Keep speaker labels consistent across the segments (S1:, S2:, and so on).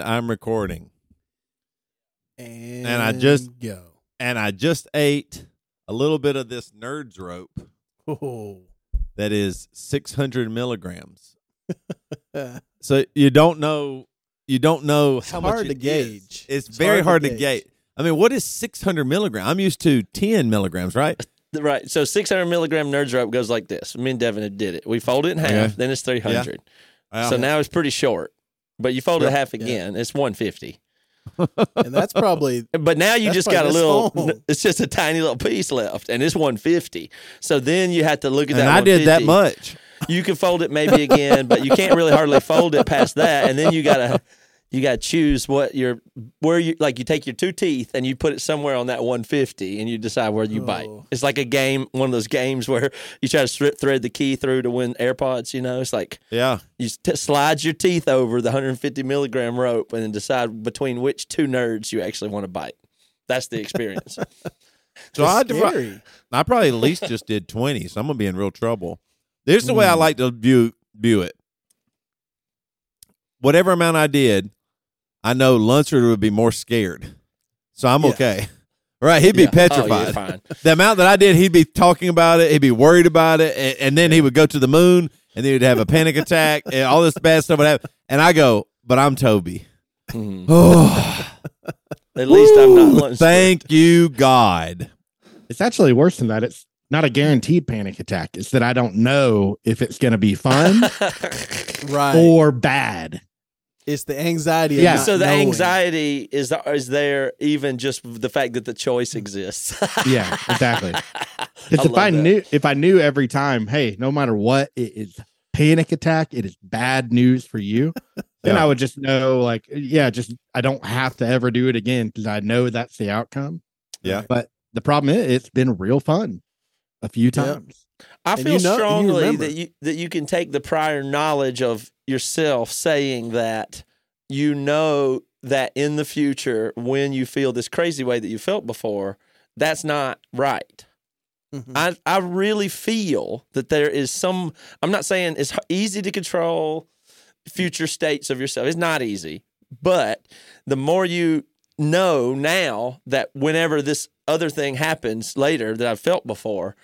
S1: And I'm recording.
S2: And,
S1: I just-
S2: go.
S1: And I just ate a little bit of this Nerds rope
S2: Oh.
S1: that is 600 milligrams. So you don't know. You don't know how much
S2: hard to
S1: it is.
S2: gauge.
S1: It's,
S2: It's
S1: very hard,
S2: hard to
S1: to
S2: gauge.
S1: gauge. I mean, what is 600 milligrams? I'm used to 10 milligrams, right?
S3: Right. So 600 milligram nerds rope goes like this. Me and Devin did it. We fold it in half,
S1: Okay.
S3: then it's 300.
S1: Wow.
S3: So now it's pretty short. But you fold it half again, it's 150.
S2: and that's probably
S3: But now you just got a little,
S2: long.
S3: it's just a tiny little piece left, and it's 150. So then you have to look at that.
S1: and
S3: that.
S1: I did that much.
S3: You can fold it maybe again, but you can't really hardly fold it past that. And then you gotta you gotta choose what your where you like you take your two teeth and you put it somewhere on that 150 and you decide where you bite.
S2: Oh.
S3: It's like a game, one of those games where you try to strip thread the key through to win AirPods. You know, it's like
S1: Yeah.
S3: you t- slide your teeth over the 150 milligram rope and then decide between which two nerds you actually want to bite. That's the experience.
S1: So I. I probably at least just did 20, so I'm going to be in real trouble. There's the way I mm. like to view, view it. Whatever amount I did, I know Lunsford would be more scared. So I'm
S2: Yeah.
S1: okay. Right. He'd be
S2: Yeah.
S3: oh, you're
S1: petrified.
S3: fine.
S1: the amount that I did, he'd be talking about it. He'd be worried about it. And, and then he would go to the moon and then he'd have a panic attack and all this bad stuff would happen. And I go, but I'm Toby.
S3: Mhm.
S1: Oh,
S3: At least I'm not Lunsford.
S1: thank you, God.
S4: It's actually worse than that. It's not a guaranteed panic attack. It's that I don't know if it's going to be fun
S2: Right.
S4: or bad.
S2: It's the anxiety.
S4: Yeah.
S2: not
S3: so the
S2: knowing.
S3: anxiety is is there even just the fact that the choice exists.
S4: Yeah, exactly. Because if I
S3: that.
S4: knew, if I knew every time, hey, no matter what, it is panic attack. It is bad news for you. Then
S1: Yeah.
S4: I would just know, like, yeah, just I don't have to ever do it again because I know that's the outcome.
S1: Yeah.
S4: But the problem is, it's been real fun a few
S2: Yeah.
S4: times.
S3: I
S2: And
S3: feel
S2: you know- and you
S3: strongly that you that you can take the prior knowledge of yourself saying that you know that in the future when you feel this crazy way that you felt before, that's not right.
S2: Mhm.
S3: I I really feel that there is some I'm not saying it's easy to control future states of yourself. It's not easy. But the more you know now that whenever this other thing happens later that I've felt before,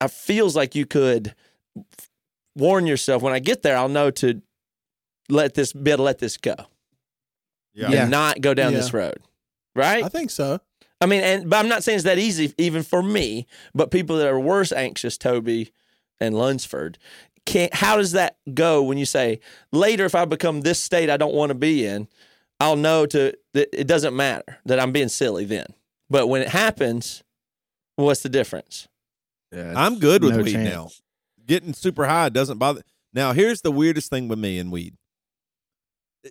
S3: it feels like you could warn yourself when I get there, I'll know to let this be able to let this go
S1: Yeah.
S4: Yeah.
S3: and not go down
S2: Yeah.
S3: this road. Right?
S2: I think so.
S3: I mean, and but I'm not saying it's that easy even for me, but people that are worse anxious, Toby and Lunsford, can't how does that go when you say later if I become this state I don't want to be in, I'll know to that it doesn't matter that I'm being silly then. But when it happens, what's the difference?
S4: Yeah,
S1: I'm good with
S4: no
S1: weed
S4: chance.
S1: now. Getting super high doesn't bother. Now, here's the weirdest thing with me and weed.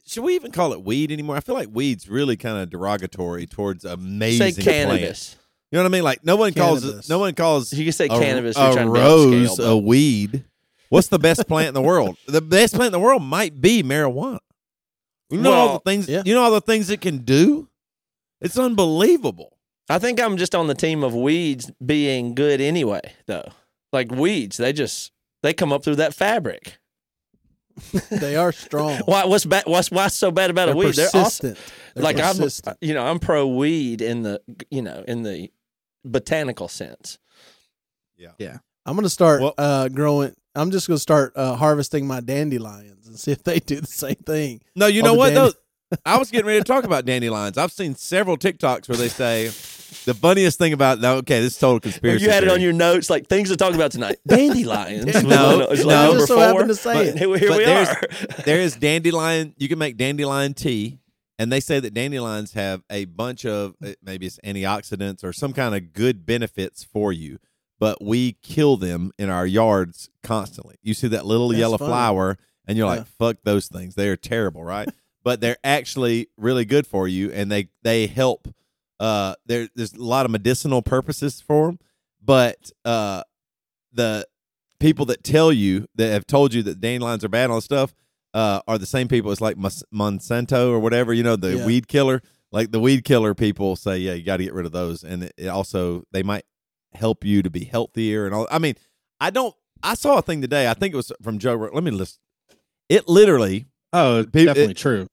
S1: Should we even call it weed anymore? I feel like weed's really kind of derogatory towards amazing
S3: Say cannabis.
S1: You know what I mean? Like no one calls
S2: Cannabis.
S1: it. No one calls
S3: You can say
S1: a,
S3: cannabis.
S1: a
S3: You're trying to be
S1: rose a weed. What's the best plant in the world? The best plant in the world might be marijuana. You know all the things.
S2: yeah.
S1: You know all the things it can do. It's unbelievable.
S3: I think I'm just on the team of weeds being good anyway, though. Like weeds, they just they come up through that fabric.
S2: They are strong.
S3: Why? What's bad? What's why's so bad about
S2: They're
S3: a weed? They're awesome.
S2: persistent. They're
S3: Like I'm, you know, I'm pro weed in the, you know, in the botanical sense. Yeah, yeah.
S2: I'm gonna start
S1: Well-
S2: uh, growing. I'm just gonna start uh, harvesting my dandelions and see if they do the same thing.
S1: No, you know what?
S2: dandi-
S1: though? I was getting ready to talk about dandelions. I've seen several TikToks where they say the funniest thing about. No, okay, this is total conspiracy.
S3: you had it on your notes, like things to talk about tonight. Dandelions.
S1: No,
S3: It's
S1: no. I
S3: number
S2: just so
S3: four.
S2: happened to say
S3: but
S2: it.
S3: Here, here
S1: But
S3: we are.
S1: there is dandelion. You can make dandelion tea, and they say that dandelions have a bunch of uh, maybe it's antioxidants or some kind of good benefits for you. But we kill them in our yards constantly. You see that little
S2: That's
S1: yellow
S2: funny.
S1: flower, and you're like, "Fuck those things! They are terrible, right?" but they're actually really good for you, and they they help. Uh, there there's a lot of medicinal purposes for them, but uh, the people that tell you that have told you that dandelions are bad this stuff uh, are the same people. It's like Monsanto or whatever, you know, the
S2: Yeah.
S1: weed killer. Like the weed killer people say, yeah, you got to get rid of those, and it, it also they might help you to be healthier and all. I mean, I don't. I saw a thing today. I think it was from Joe. Let me listen. It literally.
S4: Oh, definitely
S1: it-
S4: true.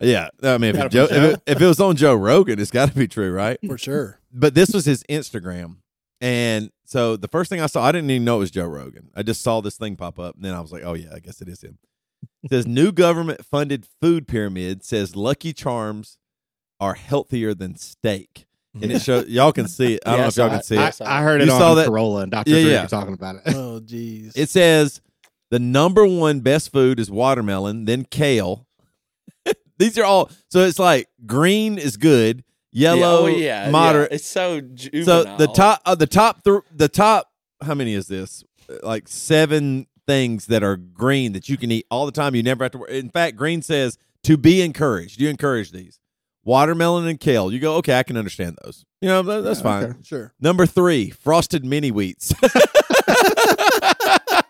S1: Yeah, I mean, if, it, Joe, if, it, if it was on Joe Rogan, it's got to be true, right?
S2: for sure.
S1: But this was his Instagram, and so the first thing I saw, I didn't even know it was Joe Rogan. I just saw this thing pop up, and then I was like, "Oh yeah, I guess it is him." It says new government funded food pyramid says Lucky Charms are healthier than steak, and it shows y'all can see it. I don't
S3: Yeah,
S1: know if y'all can see
S4: I,
S1: it.
S4: I heard it
S1: You
S4: on
S1: saw that-
S4: Carolla and Dr.
S1: Yeah,
S4: Drew
S1: yeah.
S4: talking about it.
S2: Oh, jeez.
S1: It says the number one best food is watermelon, then kale. These are all so it's like green is good, yellow
S3: oh, yeah, yeah.
S1: moderate.
S3: It's so
S1: So the top uh, the top th- the top how many is this? Like seven things that are green that you can eat all the time. You never have to. wor- In fact, green says to be encouraged. You encourage these watermelon and kale. You go okay. I can understand those. You know that- that's
S4: Yeah,
S1: fine.
S4: okay.
S2: sure.
S1: Number three, frosted mini wheats.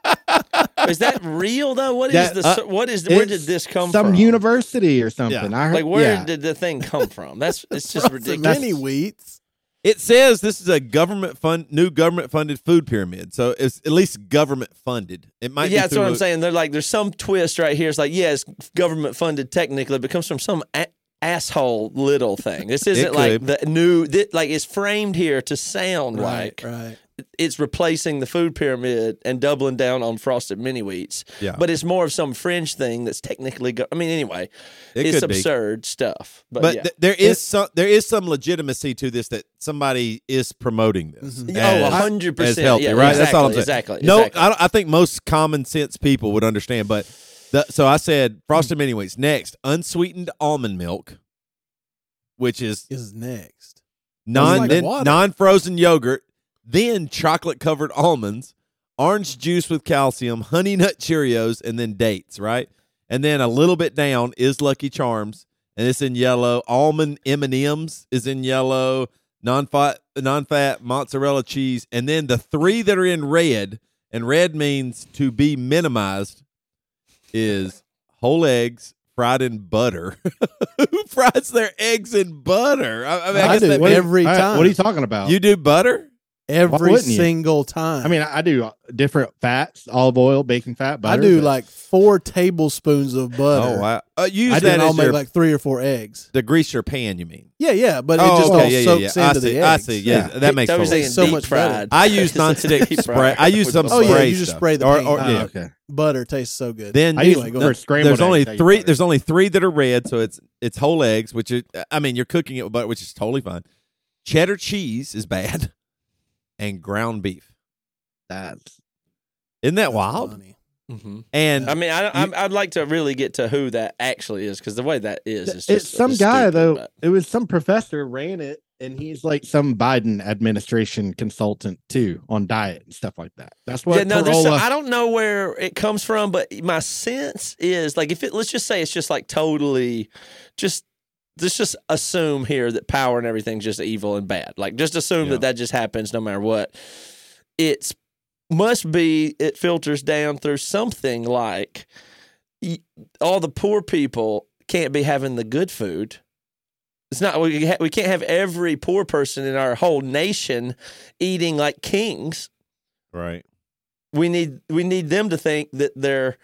S3: is that real though? What is
S4: That-
S3: the
S1: uh,
S3: what is where did this come
S4: Some
S3: from?
S4: Some university or something. I heard,
S3: like where
S4: yeah.
S3: did the thing come from? That's it's just ridiculous.
S2: Mini wheats.
S1: It says this is a government fund, new government funded food pyramid. So it's at least government funded. It might.
S3: yeah,
S1: be
S3: that's what I'm
S1: a-
S3: saying. They're like, there's some twist right here. It's like, yeah, it's government funded technically, but it comes from some a- asshole little thing. This isn't like the new, thi- like it's framed here to sound
S2: Right,
S3: like
S2: right.
S3: It's replacing the food pyramid and doubling down on frosted mini wheats.
S1: Yeah.
S3: But it's more of some fringe thing that's technically, go- I mean, anyway,
S1: It
S3: it's
S1: could be.
S3: absurd stuff. But,
S1: But
S3: yeah.
S1: th- there is some there is some legitimacy to this that somebody is promoting this.
S2: Mhm.
S3: oh,
S1: as-
S3: 100%.
S1: as healthy,
S3: yeah,
S1: right?
S3: Exactly,
S1: That's all I'm saying.
S3: Exactly.
S1: No,
S3: exactly.
S1: I, I think most common sense people would understand. But the, so I said frosted mini wheats. Next, unsweetened almond milk, which is
S2: Is next.
S1: non
S2: like
S1: then non frozen yogurt, then chocolate covered almonds, orange juice with calcium, honey nut Cheerios, and then dates. Right, and then a little bit down is Lucky Charms, and it's in yellow. Almond M and M's is in yellow. Non fat non fat mozzarella cheese, and then the three that are in red, and red means to be minimized, is whole eggs. Fried in butter. Who fries their eggs in butter? I, I mean, I,
S2: I
S1: guess
S2: do
S1: that
S2: What
S1: means-
S2: every
S4: All right,
S2: time.
S4: What are you talking about?
S1: you do butter?
S2: Every
S4: wouldn't you?
S2: single time.
S4: I mean, I do uh, different fats: olive oil, baking fat, butter.
S2: I do
S4: but-
S2: like four tablespoons of butter.
S1: Oh wow! Uh, use
S2: I
S1: that
S2: then I'll make
S1: your,
S2: like three or four eggs.
S1: to grease your pan. You mean?
S2: Yeah, yeah, but it
S1: oh,
S2: just
S1: okay,
S2: all
S1: yeah, yeah,
S2: soaks
S1: yeah. I
S2: into
S1: see.
S2: the
S1: I
S2: eggs.
S1: see. Yeah,
S4: Yeah.
S1: that makes
S3: I was
S1: total
S3: thinking
S1: sense.
S2: so
S3: deep
S2: much better.
S3: fried.
S1: I use nonstick
S3: Deep
S1: spray. I use some
S2: Oh, yeah, you just spray the
S1: or,
S2: paint.
S1: or,
S4: Oh,
S1: yeah.
S4: okay.
S2: Butter tastes so good.
S1: Then
S4: I
S1: anyway,
S4: use
S2: go
S4: for scrambled
S1: there's only
S4: eggs, I use
S1: three.
S4: butter.
S1: There's only three that are red, so it's it's whole eggs, which is I mean you're cooking it with butter, which is totally fine. Cheddar cheese is bad, and ground beef.
S4: That's
S1: Isn't that
S2: That's
S1: wild?
S2: funny.
S3: Mhm.
S1: And
S3: I mean, I, I'm, I'd like to really get to who that actually is because the way that is, is
S4: it's some
S3: it's
S4: guy
S3: stupid,
S4: though.
S3: but-
S4: It was some professor ran it, and he's like some Biden administration consultant too on diet and stuff like that. That's what
S3: yeah, no, there's
S4: Carolla.
S3: some, I don't know where it comes from, but my sense is like if it let's just say it's just like totally just let's just assume here that power and everything's just evil and bad. Like just assume
S1: Yeah.
S3: that that just happens no matter what. It's must be it filters down through something like all the poor people can't be having the good food. It's not we ha- we can't have every poor person in our whole nation eating like kings
S1: right.
S3: we need we need them to think that they're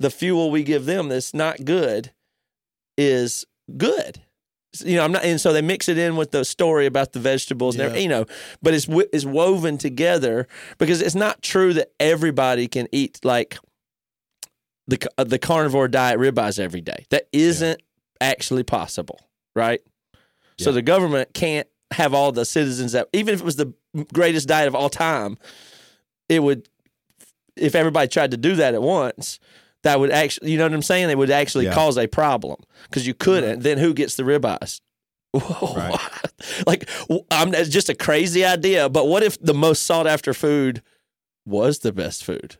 S3: the fuel we give them that's not good is good. You know, I'm not, and so they mix it in with the story about the vegetables, and
S2: Yeah.
S3: everything, you know, but it's it's woven together because it's not true that everybody can eat like the uh, the carnivore diet ribeyes every day. That isn't actually possible, right? So the government can't have all the citizens that even if it was the greatest diet of all time, it would if everybody tried to do that at once, that would actually, you know what I'm saying? It would actually
S1: Yeah.
S3: cause a problem because you couldn't. Then who gets the ribeyes?
S1: Right.
S3: like, w- I'm, it's just a crazy idea. But what if the most sought after food was the best food?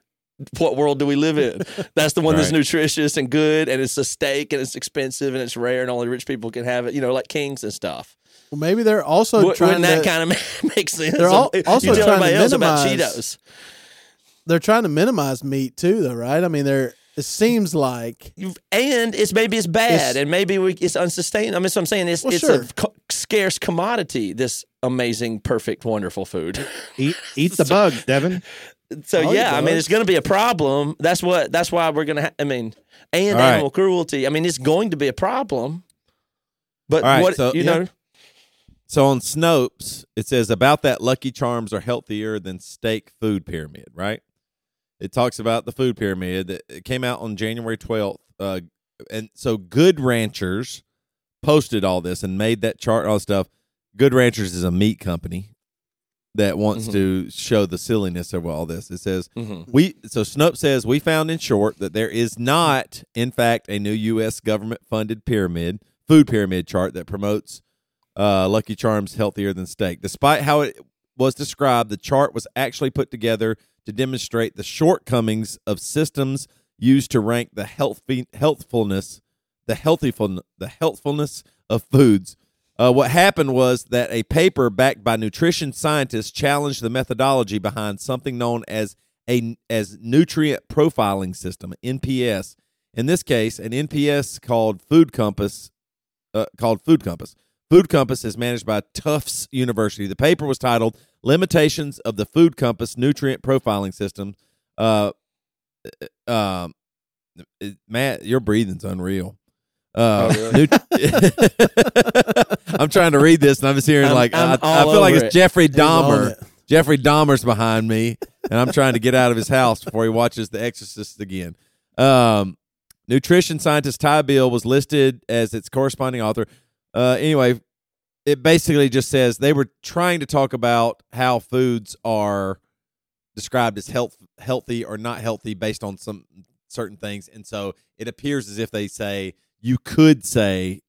S3: What world do we live in? That's the one that's nutritious and good, and it's a steak, and it's expensive, and it's rare, and only rich people can have it. You know, like kings and stuff.
S2: Well, maybe they're also
S3: Wou-
S2: trying
S3: Wouldn't that
S2: to
S3: kind of make sense?
S2: They're al-
S3: You
S2: also trying to
S3: else about
S2: minimize-
S3: Cheetos.
S2: they're trying to minimize meat too, though, right? I mean, they're it seems like
S3: You've- and it's maybe it's bad
S2: It's-
S3: and maybe we, it's unsustainable. I mean, so I'm saying it's
S2: Well,
S3: it's
S2: sure.
S3: a co- scarce commodity. This amazing, perfect, wonderful food.
S4: eat eat the bugs, Devin.
S3: So
S2: Oh,
S3: yeah, I mean, it's going to be a problem. That's what. That's why we're going to. Ha- I mean, and
S1: All right.
S3: animal cruelty. I mean, it's going to be a problem. But
S1: All right,
S3: what
S1: so-
S3: you
S1: yeah.
S3: know,
S1: So on Snopes, it says about that Lucky Charms are healthier than steak food pyramid, right? It talks about the food pyramid that it came out on January 12th. Uh, and so Good Ranchers posted all this and made that chart and all stuff. Good Ranchers is a meat company that wants
S3: Mhm.
S1: to show the silliness of all this. It says
S3: Mhm.
S1: we so Snopes says we found in short that there is not, in fact, a new U.S. government funded pyramid food pyramid chart that promotes uh, Lucky Charms healthier than steak. Despite how it was described, the chart was actually put together to demonstrate the shortcomings of systems used to rank the healthy healthfulness, the healthful the healthfulness of foods. Uh, what happened was that a paper backed by nutrition scientists challenged the methodology behind something known as a as nutrient profiling system (NPS). In this case, an NPS called Food Compass, uh, called Food Compass. Food Compass is managed by Tufts University. The paper was titled "Limitations of the Food Compass Nutrient Profiling System." Uh, uh, um, Matt, your breathing's unreal. Uh,
S3: Oh, really?
S1: nut- I'm trying to read this, and I'm just hearing
S3: I'm-
S1: like I,
S3: I'm
S1: I
S3: all
S1: feel like it's
S3: it.
S1: Jeffrey Dahmer.
S2: it.
S1: Jeffrey Dahmer's behind me, and I'm trying to get out of his house before he watches The Exorcist again. Um, nutrition scientist Ty Beal was listed as its corresponding author. Uh, anyway, it basically just says they were trying to talk about how foods are described as health healthy or not healthy based on some certain things, and so it appears as if they say you could say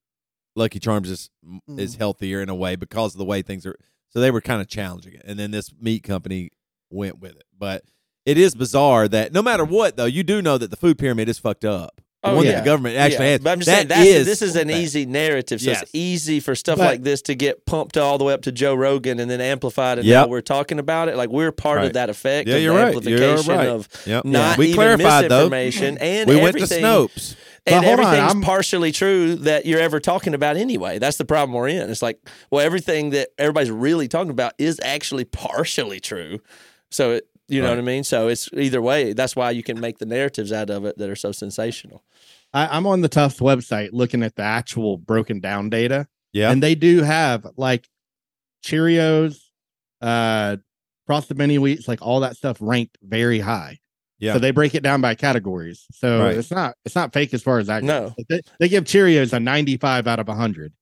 S1: Lucky Charms is is
S2: Mm.
S1: healthier in a way because of the way things are. So they were kind of challenging it, and then this meat company went with it. But it is bizarre that no matter what, though, you do know that the food pyramid is fucked up. The
S3: Oh,
S1: one
S3: yeah.
S1: that the government actually
S3: yeah.
S1: has.
S3: But I'm just
S1: that
S3: saying that's,
S1: is
S3: this is an easy narrative, so
S1: Yes.
S3: it's easy for stuff
S4: But-
S3: like this to get pumped all the way up to Joe Rogan and then amplified. And
S1: Yep.
S3: now we're talking about it like we're part
S1: Right.
S3: of that effect.
S1: Yeah,
S3: of
S1: you're
S3: the
S1: right. You're right.
S3: of
S1: Yep.
S3: not
S1: we
S3: even
S1: clarified though.
S3: misinformation and
S1: We went to
S3: everything-
S1: Snopes.
S3: And
S4: But hold on,
S3: everything's
S4: I'm-
S3: partially true that you're ever talking about anyway. That's the problem we're in. It's like, well, everything that everybody's really talking about is actually partially true. So, it, you know
S1: Right.
S3: what I mean? So it's either way. That's why you can make the narratives out of it that are so sensational.
S4: I, I'm on the Tufts website looking at the actual broken down data,
S1: Yeah.
S4: and they do have like Cheerios, uh, frosted mini wheats, like all that stuff ranked very high.
S1: Yeah.
S4: So they break it down by categories. So
S1: Right.
S4: it's not it's not fake as far as that. goes.
S3: No.
S4: Like, They, they give Cheerios a 95 out of 100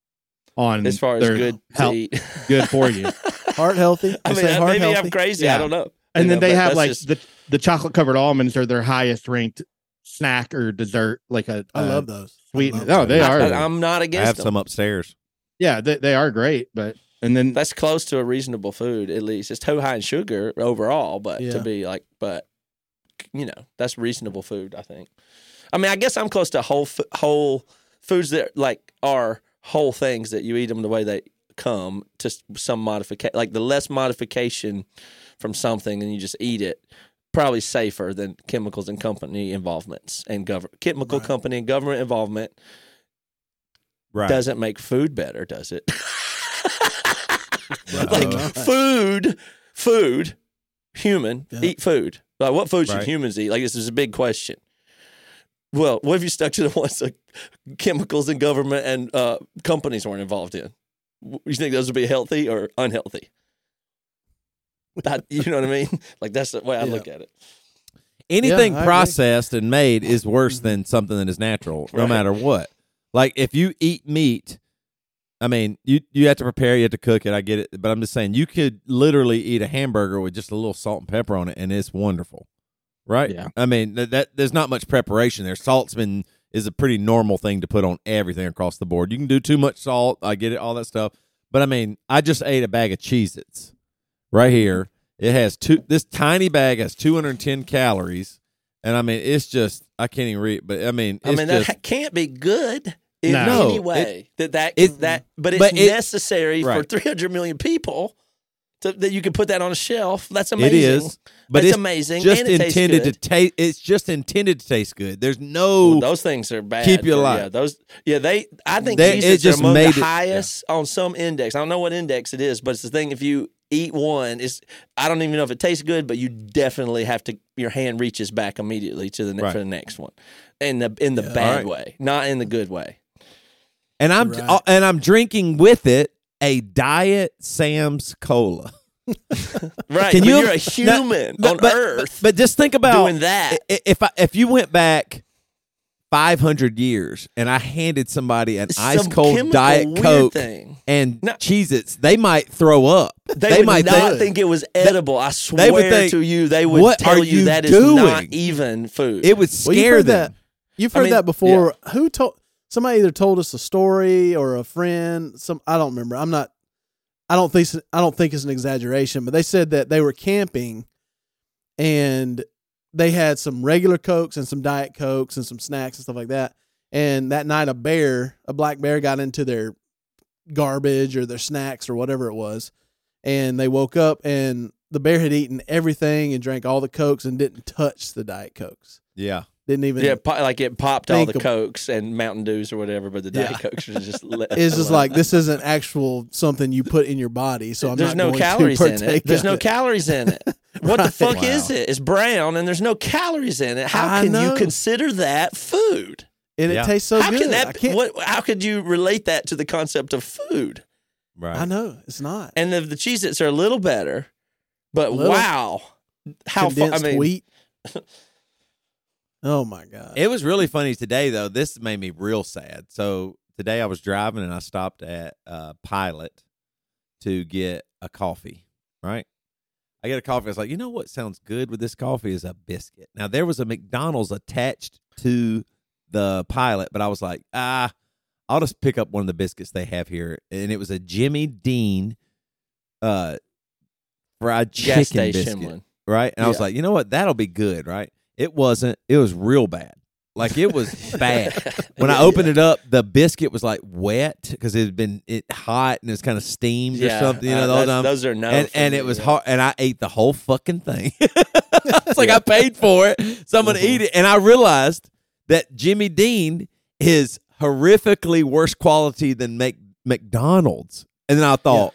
S4: on
S3: As far as
S4: their
S3: good to
S4: health,
S3: eat.
S4: good for you.
S2: Heart healthy.
S3: I
S2: They
S3: mean,
S2: say heart
S3: maybe
S2: healthy.
S3: I'm crazy. I don't know.
S4: And
S3: You
S4: then
S3: know,
S4: they have like
S3: just-
S4: the the chocolate covered almonds are their highest ranked snack or dessert, like a
S2: I
S4: uh,
S2: love those.
S4: Sweet.
S2: love
S4: Oh,
S2: those.
S4: they are.
S3: I'm not against.
S1: I have
S3: them.
S1: some upstairs.
S4: yeah, they, they are great, but and then
S3: That's close to a reasonable food, at least. It's too high in sugar overall, but
S2: Yeah.
S3: to be like, but you know, that's reasonable food. I think. I mean, I guess I'm close to whole whole foods that like are whole things that you eat them the way they come to some modification, like the less modification from something, and you just eat it. Probably safer than chemicals and company involvements and government chemical
S2: Right.
S3: company and government involvement
S1: Right.
S3: doesn't make food better, does it?
S1: Right.
S3: like food, food, human,
S2: Yeah.
S3: eat food. Like what food should humans eat? Like this is a big question. Well, what if you stuck to the ones that chemicals and government and uh, companies weren't involved in? You think those would be healthy or unhealthy? That, you know what I mean? Like that's the way I
S2: Yeah.
S3: look at it.
S1: Anything
S2: Yeah, I agree.
S1: processed and made is worse mm-hmm. than something that is natural, no matter what. Like if you eat meat, I mean, you you have to prepare, you have to cook it. I get it, but I'm just saying you could literally eat a hamburger with just a little salt and pepper on it, and it's wonderful, right?
S4: Yeah.
S1: I mean that, that there's not much preparation there. Salt's been is a pretty normal thing to put on everything across the board. You can do too much salt, I get it, all that stuff. But I mean, I just ate a bag of Cheez-Its right here. It has two. This tiny bag has 210 calories, and I mean, it's just I can't even read. But I mean, it's
S3: I mean,
S1: just
S3: that ha- can't be good in
S4: No.
S3: any
S1: No,
S3: way. that that
S1: it-
S3: that, but it's
S1: but it-
S3: necessary for 300 million people to, that you can put that on a shelf. That's amazing.
S1: It is, But
S3: That's
S1: it's
S3: amazing.
S1: just
S3: and it tastes
S1: intended to taste. It's just intended to taste good. There's no.
S3: Well, those things are bad.
S1: Keep you alive.
S3: Yeah, those. Yeah, they. I think
S1: They- it
S3: Cheez-Its
S1: just
S3: are among
S1: made
S3: the
S1: it-
S3: highest on some index. I don't know what index it is, but it's the thing. If you eat one, is I don't even know if it tastes good, but you definitely have to. Your hand reaches back immediately to the ne-
S1: Right.
S3: for the next one, in the in the
S2: Yeah.
S3: bad
S1: All right.
S3: way, not in the good way.
S1: and I'm
S2: Right.
S1: uh, and I'm drinking with it a diet Sam's cola.
S3: Right.
S1: Can
S3: but
S1: you-
S3: you're a human
S1: But-
S3: on
S1: but-
S3: Earth
S1: But just think about
S3: doing that.
S1: i- if I, if you went back 500 years and I handed somebody an ice
S3: Some
S1: cold
S3: chemical
S1: diet
S3: weird
S1: coke
S3: thing.
S1: and
S3: No.
S1: Cheez-Its, they might throw up.
S3: They, would
S1: might
S3: not
S1: think,
S3: think, it was edible. I swear
S1: they would think,
S3: to you, they would
S1: "What
S3: tell
S1: are
S3: you
S1: you
S3: that is not
S1: doing?"
S3: even food.
S1: it would
S2: Well, you've
S1: scare
S2: heard
S1: them.
S2: that. You've
S3: I
S2: heard
S3: mean,
S2: that before. Who told? Somebody either told us a story or a friend. Some I don't remember. I'm not. I don't think. I don't think it's an exaggeration, but they said that they were camping, and they had some regular cokes and some diet cokes and some snacks and stuff like that. And that night, a bear, a black bear, got into their garbage or their snacks or whatever it was, and they woke up and the bear had eaten everything and drank all the cokes and didn't touch the diet cokes.
S1: Yeah.
S2: Didn't even.
S3: yeah, po- like it popped all the
S2: of-
S3: cokes and Mountain Dews or whatever, but the Diet
S2: Yeah.
S3: Cokes was just. Let
S2: It's just
S3: alone.
S2: like this isn't actual something you put in your body. So I'm
S3: there's
S2: not
S3: no
S2: going
S3: calories
S2: to
S3: in it. There's no
S2: it.
S3: calories in it. What the fuck
S1: Wow.
S3: is it? It's brown and there's no calories in it. How
S2: I
S3: can
S2: know.
S3: you consider that food?
S2: and it tastes so
S3: how
S2: good.
S3: can that? What? How could you relate that to the concept of food?
S1: Right.
S2: I know it's not.
S3: And the, the Cheez-Its are a little better, but
S2: Little.
S3: wow, how far? I mean,
S2: wheat. oh my god!
S1: It was really funny today, though. This made me real sad. So today I was driving and I stopped at uh, Pilot to get a coffee. Right, I get a coffee. I was like, you know what sounds good with this coffee is a biscuit. Now there was a McDonald's attached to the Pilot, but I was like, ah, I'll just pick up one of the biscuits they have here, and it was a Jimmy Dean, uh, fried chicken
S3: gas station
S1: biscuit
S3: one.
S1: right? And I was
S3: Yeah.
S1: like, you know what? That'll be good, right? It wasn't. It was real bad. Like it was bad. When I opened it up, the biscuit was like wet because it had been it hot and it was kind of steamed or something. You know,
S3: uh,
S1: the whole
S3: that's-
S1: time.
S3: those are no,
S1: and
S3: for
S1: and
S3: me,
S1: it was
S3: yeah.
S1: hard. And I ate the whole fucking thing. it's like I paid for it, so I'm gonna
S3: Mm-hmm.
S1: eat it. And I realized that Jimmy Dean is horrifically worse quality than Mc, McDonald's. And then I thought,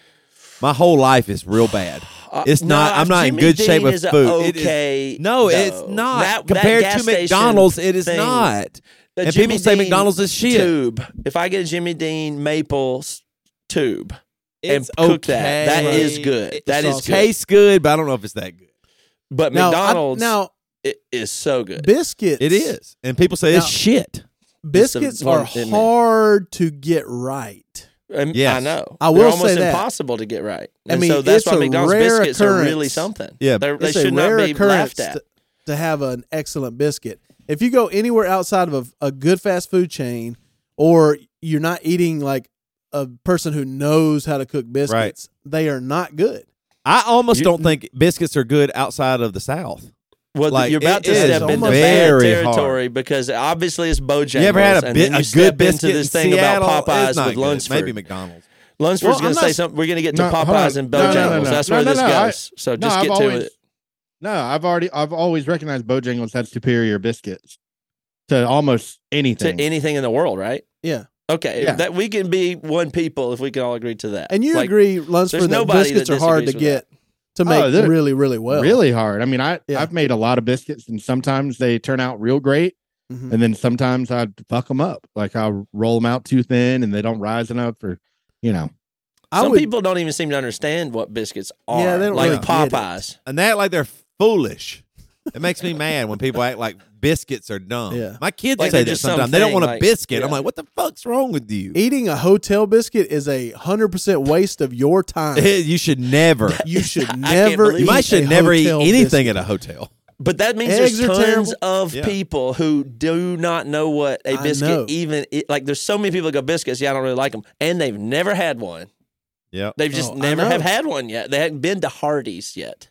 S1: my whole life is real bad.
S3: Uh,
S1: It's not- I'm not in
S3: Jimmy
S1: good shape with food. It is-
S3: Okay,
S1: No, it's not.
S3: That- that
S1: Compared
S3: gas
S1: to McDonald's, it is
S3: thing,
S1: not.
S3: the
S1: And
S3: Jimmy
S1: people say
S3: Dean
S1: McDonald's is shit.
S3: Tube. If I get a Jimmy Dean maple tube,
S1: It's
S3: and cook that. That
S1: okay.
S3: is good.
S1: It
S3: That is good.
S1: tastes good, but I don't know if it's that good.
S3: but
S2: now, I-
S3: McDonald's
S2: now
S3: it is so good.
S2: biscuits.
S1: It is, and people say it's
S2: Now-
S1: shit.
S2: Biscuits are
S3: in
S2: hard to get right.
S3: Um, and
S1: Yes.
S3: I know.
S2: I will They're
S3: almost
S2: say that.
S3: impossible to get right.
S2: I mean,
S3: so that's why McDonald's
S2: rare
S3: biscuits are really something.
S1: Yeah.
S3: They're, they
S2: it's a
S3: should not be laughed at.
S2: to, to have an excellent biscuit. If you go anywhere outside of a, a good fast food chain, or you're not eating like a person who knows how to cook biscuits, they are not good.
S1: I almost
S3: You-
S1: don't think biscuits are good outside of the South.
S3: Well,
S1: Like,
S3: you're about to step into bad
S1: very
S3: territory because obviously it's Bojangles.
S1: You ever had a,
S3: and
S1: bi-
S3: then you
S1: a
S3: step
S1: good biscuit
S3: into this
S1: in
S3: thing
S1: Seattle?
S3: about Popeyes
S1: It's not
S3: with
S1: good.
S3: Lunsford.
S1: Maybe McDonald's.
S3: Lunsford's
S4: Well,
S3: going to say something. We're going to get to
S4: No,
S3: Popeyes
S4: on.
S3: and
S4: No, no,
S3: Bojangles.
S4: no, no.
S3: That's
S4: No,
S3: where
S4: no,
S3: this
S4: no, I-
S3: goes. so
S4: no,
S3: just
S4: I've
S3: get to
S4: always-
S3: it.
S4: No, I've already I've always recognized Bojangles had superior biscuits to almost anything.
S3: To
S4: anything.
S3: anything in the world, right?
S2: Yeah,
S3: Okay,
S4: Yeah.
S3: that we can be one people if we can all agree to that.
S2: and you
S3: Like,
S2: agree, Lunsford, that biscuits
S3: that
S2: are hard to get to make
S4: Oh,
S2: really, really well.
S4: really hard. I mean, I
S2: Yeah.
S4: I've made a lot of biscuits, and sometimes they turn out real great,
S2: Mhm.
S4: and then sometimes I fuck them up. Like I'll roll them out too thin, and they don't rise enough, or you know.
S2: I
S3: Some
S2: would,
S3: people don't even seem to understand what biscuits are.
S2: Yeah, they don't
S3: like
S2: really.
S3: Popeyes.
S1: And that like they're foolish. It makes me mad when people act like biscuits are dumb.
S2: Yeah.
S1: My kids
S3: Like
S1: say
S3: they're
S1: that
S3: just
S1: sometimes. They don't
S3: something
S1: want a
S3: like-
S1: biscuit. I'm
S3: yeah.
S1: like, what the fuck's wrong with you?
S2: eating a hotel biscuit is a hundred percent waste of your time.
S1: you should never.
S2: You should never.
S3: believe
S1: You
S2: eat
S1: might should
S2: a
S1: never eat
S2: hotel
S1: anything
S2: biscuit.
S1: at a hotel.
S3: But that means
S2: Eggs
S3: there's
S2: are
S3: tons
S2: terrible.
S3: of
S1: Yeah.
S3: people who do not know what a
S2: I
S3: biscuit
S2: know.
S3: even i- like. There's so many people that go biscuits. Yeah, I don't really like them, and they've never had one.
S1: Yeah.
S3: They've just
S2: Oh, I
S3: never have had one yet. They haven't been to Hardee's yet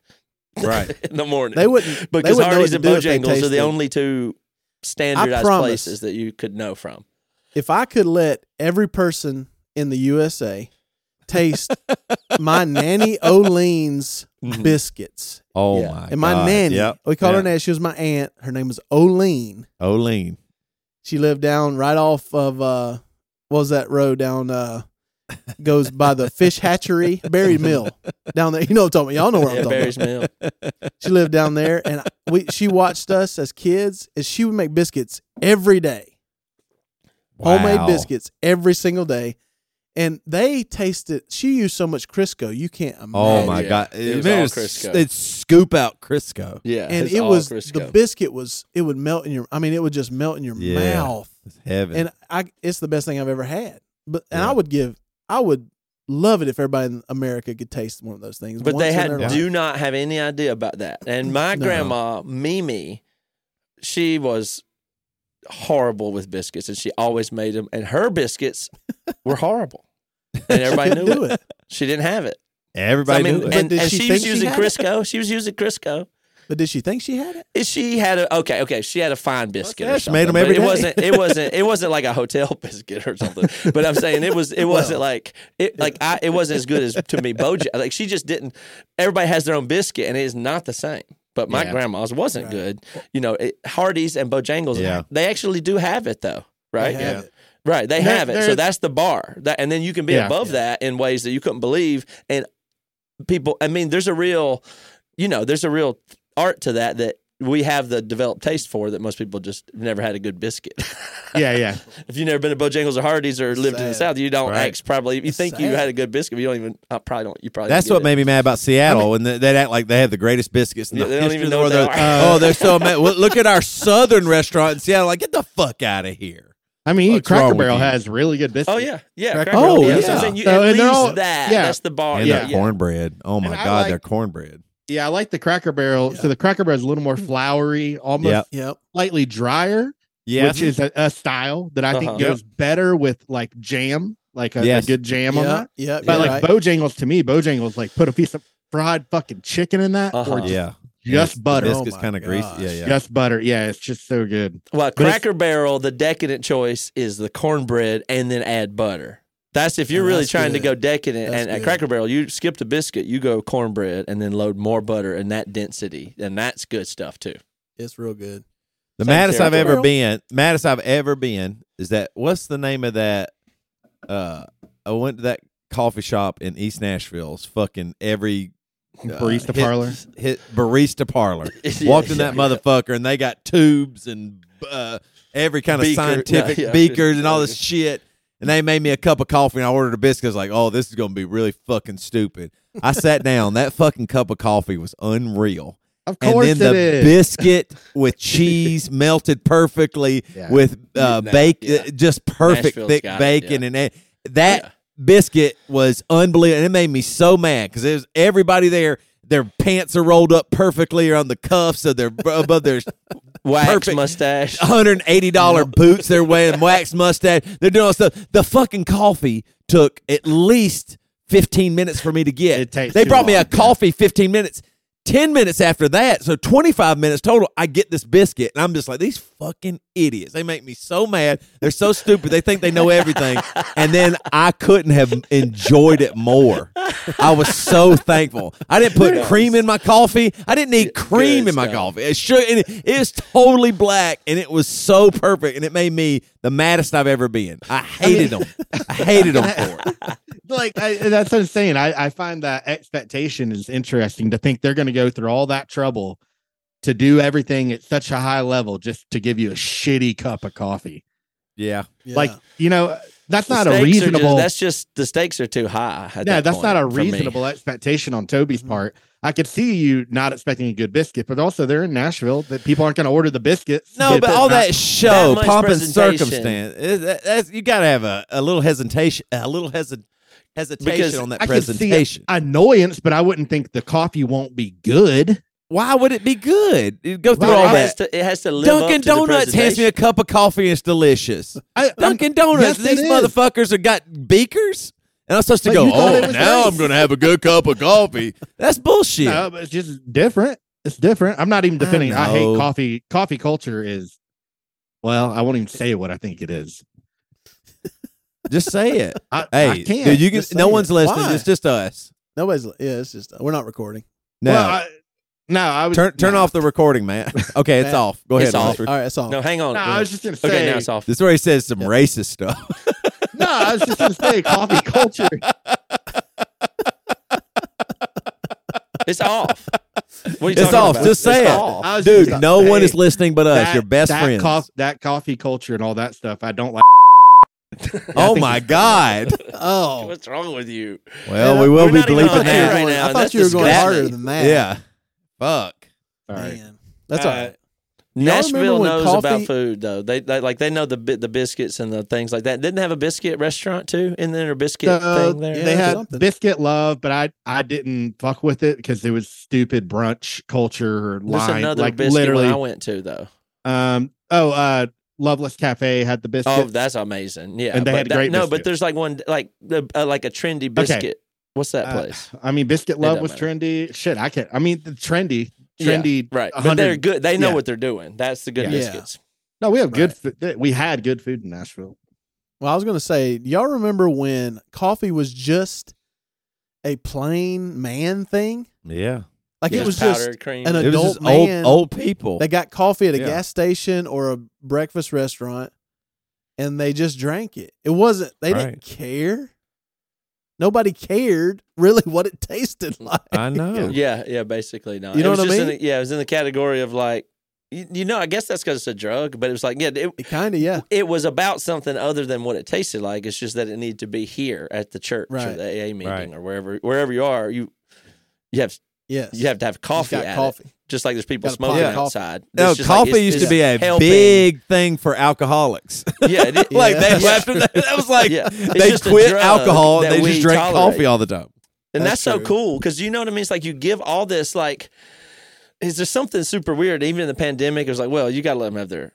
S1: Right.
S3: in the morning.
S2: They wouldn't. they
S3: because
S2: wouldn't
S3: Hardee's and
S2: to do if they
S3: Bojangles are the only two standardized
S2: promise.
S3: places that you could know from.
S2: If I could let every person in the USA taste my nanny Olene's
S3: Mhm.
S2: biscuits,
S1: Oh
S3: Yeah.
S1: my
S2: and my
S1: God.
S2: nanny,
S1: Yep.
S2: we call her
S1: Yeah.
S2: nanny. She was my aunt. Her name was Olene.
S1: Olene.
S2: She lived down right off of uh, what was that road down? Uh, goes by the fish hatchery, Berry Mill, down there. You know what I'm talking about. Y'all know where I'm
S3: Yeah,
S2: talking
S3: Barry's Mill.
S2: She lived down there, and we she watched us as kids, and she would make biscuits every day. homemade biscuits every single day. And they tasted. She used so much Crisco, you can't oh imagine.
S1: Oh my
S3: Yeah,
S1: god!
S3: it was all
S1: it's-
S3: Crisco.
S1: They'd scoop out Crisco.
S3: Yeah,
S2: and
S3: it's
S2: it
S3: all
S2: was
S3: Crisco.
S2: the biscuit was it would melt in your. I mean, it would just melt in your
S1: Yeah.
S2: mouth.
S1: It's heaven.
S2: and I it's the best thing I've ever had. But and
S1: Yeah.
S2: I would give I would love it if everybody in America could taste one of those things.
S3: But they had
S2: their life.
S3: do not have any idea about that. And my
S2: No.
S3: grandma, Mimi, she was horrible with biscuits, and she always made them. And her biscuits were horrible, and everybody knew
S2: do
S3: it.
S2: it.
S3: She didn't have it. So,
S1: Everybody
S3: I mean,
S1: knew it.
S3: And, and
S2: she
S3: she, was
S2: think she
S3: using
S2: it?
S3: Crisco. She was using Crisco.
S2: But did she think she had it?
S3: She had a okay, okay. She had a fine biscuit.
S1: yeah,
S3: or
S1: she made 'em
S3: something,
S1: every
S3: but
S1: day.
S3: It wasn't. It wasn't. It wasn't like a hotel biscuit or something. But I'm saying it was. It wasn't like it. Like I. It wasn't as good as to me. Boja. Like she just didn't. Everybody has their own biscuit, and it is not the same. But my
S4: Yeah.
S3: grandma's wasn't
S2: Right.
S3: good. You know, it, Hardee's and Bojangles.
S1: Yeah.
S3: They actually do have it though, right?
S2: They have
S1: Yeah.
S2: it.
S3: Right, they
S4: There-
S3: have it. So that's the bar. That and then you can be
S4: Yeah.
S3: above
S2: Yeah.
S3: that in ways that you couldn't believe. And people, I mean, there's a real, you know, there's a real art to that that we have the developed taste for that most people just never had a good biscuit.
S4: Yeah, yeah.
S3: if you've never been to Bojangles or Hardee's or lived in the South, you don't
S1: Right.
S3: act probably. You
S2: It's
S3: think you had a good biscuit, but you don't even. I probably don't. You probably.
S1: That's what
S3: get
S1: made me mad about Seattle, and they they'd act like they have the greatest biscuits in
S3: Yeah,
S1: the
S3: they don't even
S1: of the
S3: know
S1: world. They're- oh, they're so mad. Well, look at our southern restaurant in Seattle. Like, get the fuck out of here.
S4: I mean,
S1: What's
S4: Cracker Barrel has really good biscuits.
S3: Oh yeah, yeah.
S2: Cracker
S3: Cracker
S2: Barrel,
S3: Barrel,
S2: yeah.
S3: So I'm you,
S4: So,
S3: at
S4: and
S3: least
S4: all-
S3: that.
S4: yeah.
S3: That's the bar.
S1: And
S3: yeah,
S1: their
S3: yeah.
S1: cornbread. Oh my
S4: And
S1: god,
S4: like-
S1: their cornbread.
S4: Yeah, I like the Cracker Barrel. So the Cracker Barrel is a little more floury, almost
S1: Yep.
S2: Yep.
S4: slightly drier,
S1: Yeah,
S4: which is a, a style that I think
S3: Uh-huh.
S4: goes better with like jam, like a, a good jam on that.
S2: Yeah.
S4: But
S2: you're
S4: like
S2: right.
S4: Bojangles, to me, Bojangles like put a piece of fried fucking chicken in that,
S3: Uh-huh.
S4: or just,
S1: yeah.
S4: just
S1: The
S4: butter,
S2: Oh
S1: biscuit's
S2: my
S1: kind of greasy.
S2: gosh.
S1: Yeah, yeah.
S4: just butter. Yeah, it's just so good.
S3: Well,
S4: But
S3: Cracker Barrel, the decadent choice is the cornbread and then add butter. That's if you're
S2: Oh,
S3: really
S2: that's
S3: trying to go decadent.
S2: That's
S3: and at. Cracker Barrel, you skip the biscuit, you go cornbread, and then load more butter and that density, and that's good stuff too.
S2: it's real good.
S1: The
S3: Same
S1: maddest I've ever
S2: territory.
S1: been, maddest I've ever been is that what's the name of that? Uh, I went to that coffee shop in East Nashville. It's fucking every uh,
S4: Barista
S1: hit-
S4: parlor.
S1: hit barista parlor.
S3: Yeah,
S1: Walked in that
S3: yeah.
S1: motherfucker and they got tubes and uh, every kind of
S3: Beaker.
S1: scientific
S3: Yeah, yeah.
S1: beakers and all this shit. And they made me a cup of coffee and I ordered a biscuit. I was like, oh, this is going to be really fucking stupid. I sat down. That fucking cup of coffee was unreal.
S4: Of course
S1: And
S4: course
S1: then
S4: it
S1: the
S4: is.
S1: biscuit with cheese melted perfectly
S4: Yeah.
S1: with uh,
S3: Yeah,
S1: bacon,
S3: yeah.
S1: just perfect
S3: Nashville's
S1: thick
S3: got it,
S1: bacon,
S3: yeah.
S1: and that, that
S3: Yeah.
S1: biscuit was unbelievable. And it made me so mad because there's everybody there. Their pants are rolled up perfectly around the cuffs of their above their
S3: Wax
S1: Perfect.
S3: mustache.
S1: hundred eighty dollar boots they're wearing, wax mustache. They're doing all stuff. The fucking coffee took at least fifteen minutes for me to get.
S4: It takes
S1: they
S4: too
S1: brought me
S4: long,
S1: a coffee fifteen minutes. 10 minutes after that, so 25 minutes total, I get this biscuit. And I'm just like, these fucking idiots. They make me so mad. They're so stupid. They think they know everything. And then I couldn't have enjoyed it more. I was so thankful. I didn't put cream in my coffee. I didn't need cream in my coffee. It and it, it was totally black and it was so perfect and it made me the maddest I've ever been. I hated them. I hated them for it.
S4: like I, that's what I'm saying. I, I find that expectation is interesting to think they're going to go through all that trouble to do everything at such a high level just to give you a shitty cup of coffee.
S1: Yeah.
S2: Yeah.
S4: Like you know, that's
S3: The
S4: not a
S3: stakes are just-
S4: reasonable.
S3: that's just the stakes are too high.
S4: yeah,
S3: that
S4: that's not a
S3: point me.
S4: reasonable expectation on Toby's
S2: Mhm.
S4: part. I could see you not expecting a good biscuit, but also they're in Nashville that people aren't going to order the biscuits.
S1: No,
S4: if
S1: but all
S4: not-
S1: that show,
S3: much
S1: pomp and circumstance. it- that- that's, you got to have a, a little hesitation, a little hesi- hesitation
S3: Because
S1: on that
S4: I can see
S1: presentation.
S4: annoyance, but I wouldn't think the coffee won't be good.
S1: Why would it be good? You go through
S3: Well,
S1: all
S3: it, has
S1: that.
S3: to, it has to live up
S1: Dunkin'
S3: to
S1: Donuts hands me a cup of coffee and it's delicious.
S4: I,
S1: Dunkin' Donuts,
S4: yes, it
S1: these
S4: is.
S1: motherfuckers have got beakers. And I'm supposed to
S4: But
S1: go, oh, now
S4: nice."
S1: I'm going to have a good cup of coffee. That's bullshit.
S4: No, but it's just different. It's different. I'm not even defending. I, hate coffee. Coffee culture is, well, I won't even say what I think it is.
S1: Just say it.
S4: I,
S1: Hey,
S4: I can't.
S1: dude, you can, no one's
S2: it.
S1: listening.
S2: Why?
S1: It's just us.
S2: nobody's. Yeah, it's just we're not recording.
S1: No.
S4: Well, I, no, I was
S1: turn turn
S4: no.
S1: off the recording, man. Okay, it's off. Go ahead,
S3: it's off.
S2: All right, that's all.
S3: No, hang on.
S4: No, I was just gonna say.
S3: okay, now it's off.
S1: This is where he says some racist stuff.
S4: No, I was just gonna say coffee culture.
S3: It's off. What are you
S1: It's off.
S3: about?
S1: Just say
S3: It's
S1: it.
S3: off.
S1: Dude,
S4: just-
S1: no one is listening but us.
S4: that-
S1: Your best
S4: that
S1: friends.
S4: coff- that coffee culture and all that stuff. I don't like.
S1: Oh my God.
S2: Oh,
S3: What's wrong with you?
S1: Well,
S2: Man,
S1: we will
S3: we're
S1: be
S3: not even
S2: I
S3: on
S2: thought
S1: bleeping
S2: you
S1: that.
S3: right now.
S2: I thought
S3: That's
S2: you were going harder than that.
S1: Yeah. Fuck.
S4: Sorry.
S2: Man. That's all
S4: Uh,
S2: remember
S3: Nashville
S2: when
S3: knows
S2: coffee-
S3: about food though. They, they like they know the the biscuits and the things like that. Didn't they have a biscuit restaurant too in there, a biscuit
S4: So,
S3: thing there.
S2: Yeah,
S4: they had
S2: something.
S4: biscuit love, but I I didn't fuck with it because it was stupid brunch culture or
S3: There's
S4: line.
S3: another
S4: Like
S3: biscuit
S4: literally,
S3: one I went to though.
S4: um. Oh, uh, Loveless Cafe had the biscuit.
S3: Oh, that's amazing. Yeah,
S4: And they
S3: but
S4: had
S3: that-
S4: great
S3: no, but there's like one like the uh, like a trendy biscuit. What's that
S4: Uh,
S3: place?
S4: I mean, biscuit love
S3: doesn't
S4: was
S3: matter.
S4: trendy. Shit, I can't. I mean, the trendy,
S3: Yeah,
S4: trendy.
S3: right, but they're good. They know
S4: yeah.
S3: what they're doing. That's the good
S2: Yeah.
S3: biscuits.
S4: No, we have good.
S2: Right.
S4: Food. We had good food in Nashville.
S2: Well, I was going to say, y'all remember when coffee was just a plain man thing?
S1: Yeah.
S2: Like it was just
S3: powdered cream.
S2: an
S1: It was
S2: adult
S1: just old
S2: man.
S1: old people.
S2: They got coffee at a
S1: Yeah.
S2: gas station or a breakfast restaurant, and they just drank it. It wasn't. They
S1: Right.
S2: didn't care. Nobody cared really what it tasted like.
S1: I know.
S3: yeah, yeah, basically. not.
S2: You know
S3: it was
S2: what I
S3: just in
S2: mean?
S3: the- yeah, it was in the category of like, you, you know, I guess that's because it's a drug, but it was like, yeah, it,
S2: It kind of yeah.
S3: it was about something other than what it tasted like. It's just that it needed to be here at the church or
S2: Right.
S3: the AA meeting
S1: Right.
S3: or wherever wherever you are. You you have
S2: Yes.
S3: you have to have coffee.
S2: got
S3: at
S2: coffee.
S3: It. Just like there's people
S2: Got a pot
S3: smoking
S2: of coffee.
S3: outside.
S1: No,
S3: It's just like
S1: coffee
S3: it's-
S1: used to be a
S3: helping.
S1: big thing for alcoholics.
S3: Yeah, it, is.
S1: like they
S2: Yeah.
S1: after that, that was like
S3: Yeah.
S1: They
S3: just
S1: quit alcohol and they just drank
S3: tolerate.
S1: coffee all the time.
S3: And
S2: That's
S3: that's, so cool because you know what I mean. It's like you give all this like, is there something super weird? Even in the pandemic, it was like, well, you got to let them have their,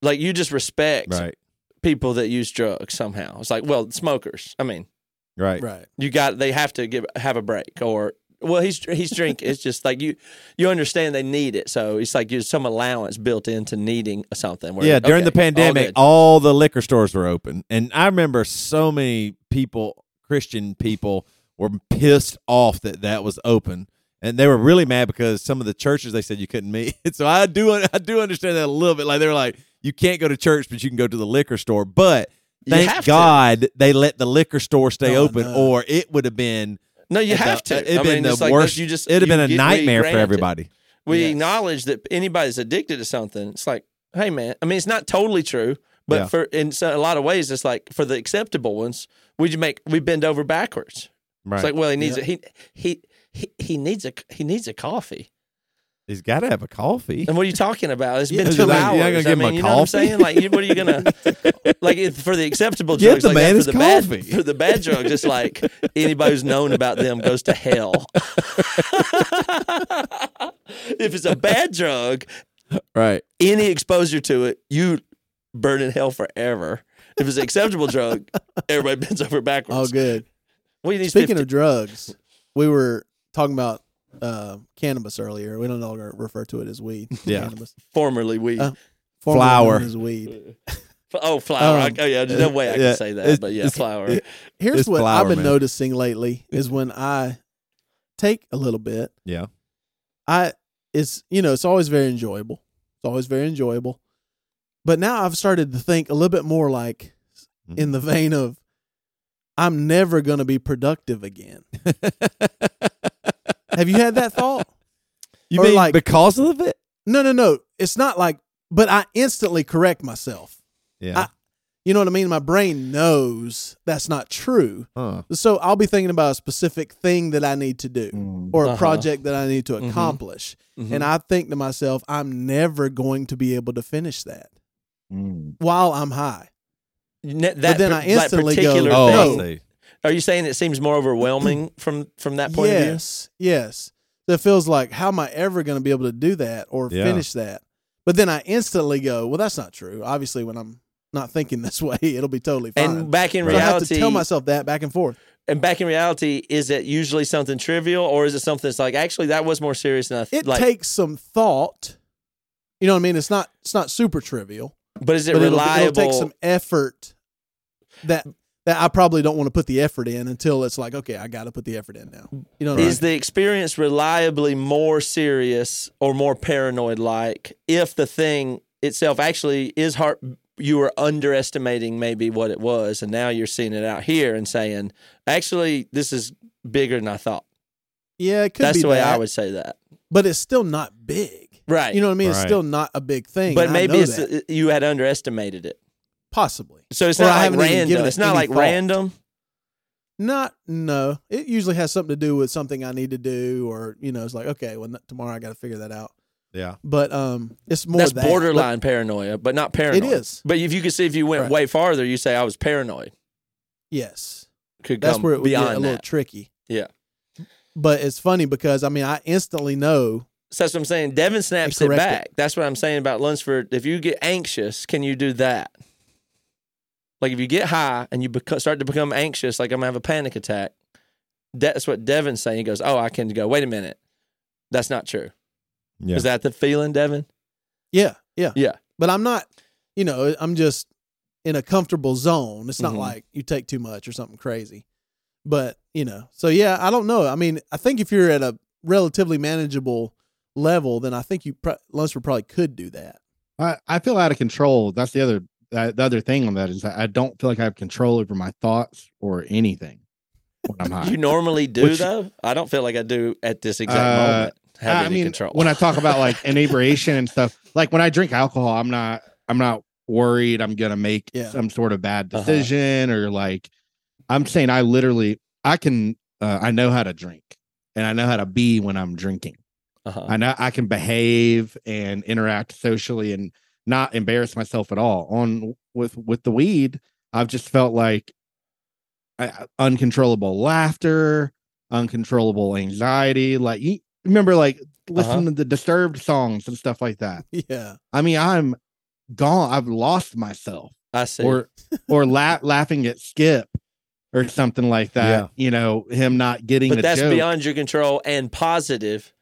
S3: like, you just respect
S1: Right.
S3: people that use drugs somehow. It's like, well, smokers. I mean,
S1: Right.
S2: Right.
S3: you got they have to give have a break or. Well, he's he's drinking. It's just like you you understand they need it, so it's like there's some allowance built into needing something. Where,
S1: Yeah, during
S3: okay,
S1: the pandemic,
S3: all
S1: all, the liquor stores were open, and I remember so many people, Christian people, were pissed off that that was open, and they were really mad because some of the churches they said you couldn't meet. so I do I do understand that a little bit. Like they were like, you can't go to church, but you can go to the liquor store. But thank
S3: to.
S1: God they let the liquor store stay
S2: Oh,
S1: open,
S2: no.
S1: or it would have been
S3: No, you
S1: at the-
S3: have to.
S1: It'd
S3: I
S1: been
S3: mean,
S1: the
S3: like
S1: worst.
S3: You just
S1: it'd have been a nightmare for everybody.
S3: we
S2: Yes.
S3: acknowledge that anybody's addicted to something. It's like, hey man, I mean, it's not totally true, but
S1: Yeah.
S3: for in a lot of ways, it's like for the acceptable ones, we make we bend over backwards.
S1: Right.
S3: It's like, well, he needs
S2: Yeah.
S3: a he he he he needs a he needs a coffee.
S1: He's got to have a coffee.
S3: And what are you talking about? It's been two
S2: not-
S3: hours.
S1: gonna
S3: I
S1: give him
S3: mean, you know what I'm
S1: coffee?
S3: saying? Like, you, what are you gonna like if, for the acceptable
S1: Give
S3: drugs?
S1: the
S3: like
S1: man his
S3: for the bad
S1: coffee.
S3: for the bad drugs, it's like anybody who's known about them goes to hell. if it's a bad drug,
S1: right.
S3: any exposure to it, you burn in hell forever. If it's an acceptable drug, everybody bends over backwards.
S2: Oh, good.
S3: Well, you need
S2: Speaking
S3: 50
S2: of drugs, we were talking about uh, cannabis earlier. We don't no longer refer to it as weed.
S1: Yeah.
S2: Cannabis.
S3: formerly weed.
S2: Uh, Formerly
S1: Flower.
S2: known as weed.
S3: oh, flower.
S2: um,
S3: oh, yeah. There's no way I can say that, but yeah, flower.
S1: it-
S2: Here's
S1: It's
S2: what
S1: flower,
S2: I've been
S1: man.
S2: noticing lately is when I take a little bit,
S1: Yeah.
S2: I it's you know it's always very enjoyable. It's always very enjoyable. But now I've started to think a little bit more like
S1: Mm-hmm.
S2: in the vein of I'm never going to be productive again. Have you had that thought?
S1: You
S2: Or
S1: mean
S2: like-
S1: because of it?
S2: No, no, no. It's not like but I instantly correct myself.
S1: Yeah.
S2: I- You know what I mean? My brain knows that's not true.
S1: huh.
S2: So I'll be thinking about a specific thing that I need to do
S4: Mm.
S2: or a
S3: Uh-huh.
S2: project that I need to
S3: Mhm.
S2: accomplish.
S3: Mhm.
S2: And I think to myself, I'm never going to be able to finish that
S4: Mm.
S2: while I'm high.
S3: Ne- that,
S2: then
S3: par-
S2: I instantly
S3: that
S2: go,
S1: Oh,
S2: No.
S1: I see.
S3: Are you saying it seems more overwhelming from from that point of view?
S2: yes, yes. So it feels like, how am I ever going to be able to do that or
S1: Yeah.
S2: finish that? But then I instantly go, well, that's not true. Obviously, when I'm not thinking this way, it'll be totally fine.
S3: And back in
S2: so I have to tell myself that back and forth.
S3: and back in reality, is it usually something trivial, or is it something that's like actually that was more serious than I th-
S2: It
S3: like?
S2: takes some thought. You know what I mean? It's not. It's not super trivial.
S3: but is it
S2: but it'll,
S3: reliable?
S2: it'll take some effort that that I probably don't want to put the effort in until it's like, okay, I got to put the effort in now. You know, what I
S3: Is
S2: mean?
S3: the experience reliably more serious or more paranoid like if the thing itself actually is hard you were underestimating maybe what it was and now you're seeing it out here and saying actually this is bigger than I thought.
S2: yeah, it could
S3: That's
S2: be
S3: the way I would say that.
S2: but it's still not big.
S3: Right.
S2: You know what I mean? It's still not a big thing.
S3: but maybe it's
S2: uh,
S3: you had underestimated it.
S2: Possibly.
S3: So it's
S2: Or I
S3: not like
S2: haven't given
S3: random.
S2: it
S3: It's not like
S2: thought.
S3: random.
S2: Not no. It usually has something to do with something I need to do, or you know, it's like okay, well tomorrow I got to figure that out.
S1: Yeah.
S2: But um, it's more
S3: That's
S2: that.
S3: borderline paranoia, but not paranoid.
S2: It is.
S3: But if you could see if you went
S2: Right.
S3: way farther, you say I was paranoid.
S2: Yes,
S3: Could
S2: that's where it would get
S3: beyond
S2: a little tricky.
S3: Yeah.
S2: But it's funny because I mean I instantly know.
S3: So that's what I'm saying. Devin snaps it
S2: correct it.
S3: back. That's what I'm saying about Lunsford. If you get anxious, can you do that? Like if you get high and you beco- start to become anxious, like I'm gonna have a panic attack. That's what Devin's saying. He goes, "Oh, I can go. Wait a minute, that's not true.
S1: Yeah.
S3: Is that the feeling, Devin?
S2: Yeah, yeah,
S3: Yeah.
S2: But I'm not. You know, I'm just in a comfortable zone. It's not
S3: Mhm.
S2: like you take too much or something crazy. But you know, so yeah, I don't know. I mean, I think if you're at a relatively manageable level, then I think you pro- Lunsford probably could do that.
S4: I, I feel out of control. That's the other uh, the other thing on that is that I don't feel like I have control over my thoughts or anything when I'm high.
S3: You normally do
S4: Which-
S3: though. I don't feel like I do at this exact
S4: Uh,
S3: moment. Have
S4: I
S3: any
S4: mean,
S3: control.
S4: when I talk about like inebriation and stuff, like when I drink alcohol, I'm not I'm not worried I'm gonna make
S2: Yeah.
S4: some sort of bad
S3: Uh-huh.
S4: decision or like I'm saying I literally I can uh, I know how to drink and I know how to be when I'm drinking.
S3: uh-huh.
S4: I know I can behave and interact socially and not embarrass myself at all. On with with the weed, I've just felt like I, uncontrollable laughter, uncontrollable anxiety. Like you remember, like uh-huh. listening to the disturbed songs and stuff like that.
S2: Yeah,
S4: I mean, I'm gone. I've lost myself,
S3: I see.
S4: or or la- laughing at Skip or something like that.
S1: Yeah.
S4: You know, him not getting
S3: but that's
S4: joke.
S3: beyond your control and positive.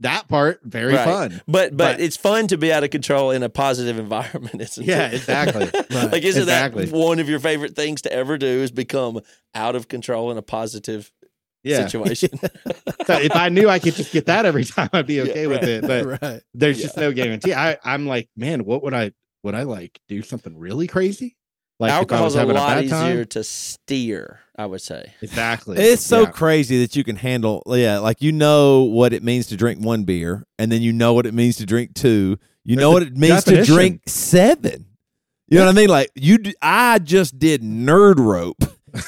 S4: That part. Very
S3: Right.
S4: fun.
S3: But, but
S4: But-
S3: it's fun to be out of control in a positive environment, isn't
S4: Yeah,
S3: it?
S4: exactly.
S2: Right.
S3: like, isn't
S4: Exactly.
S3: that one of your favorite things to ever do? Is become out of control in a positive
S4: Yeah.
S3: situation.
S4: so if I knew I could just get that every time, I'd be
S3: Yeah,
S4: okay with it. But
S2: right.
S4: there's just no guarantee. I, I'm like, man, what would I would I like do something really crazy? Like
S3: Alcohol's
S4: if I
S3: a
S4: was a,
S3: lot
S4: bad
S3: easier
S4: time.
S3: to steer. I would say.
S4: Exactly.
S1: It's so
S4: Yeah.
S1: crazy that you can handle, yeah, like you know what it means to drink one beer, and then you know what it means to drink two. You know what it means to drink seven. You know what I mean? Like you, I just did nerd rope.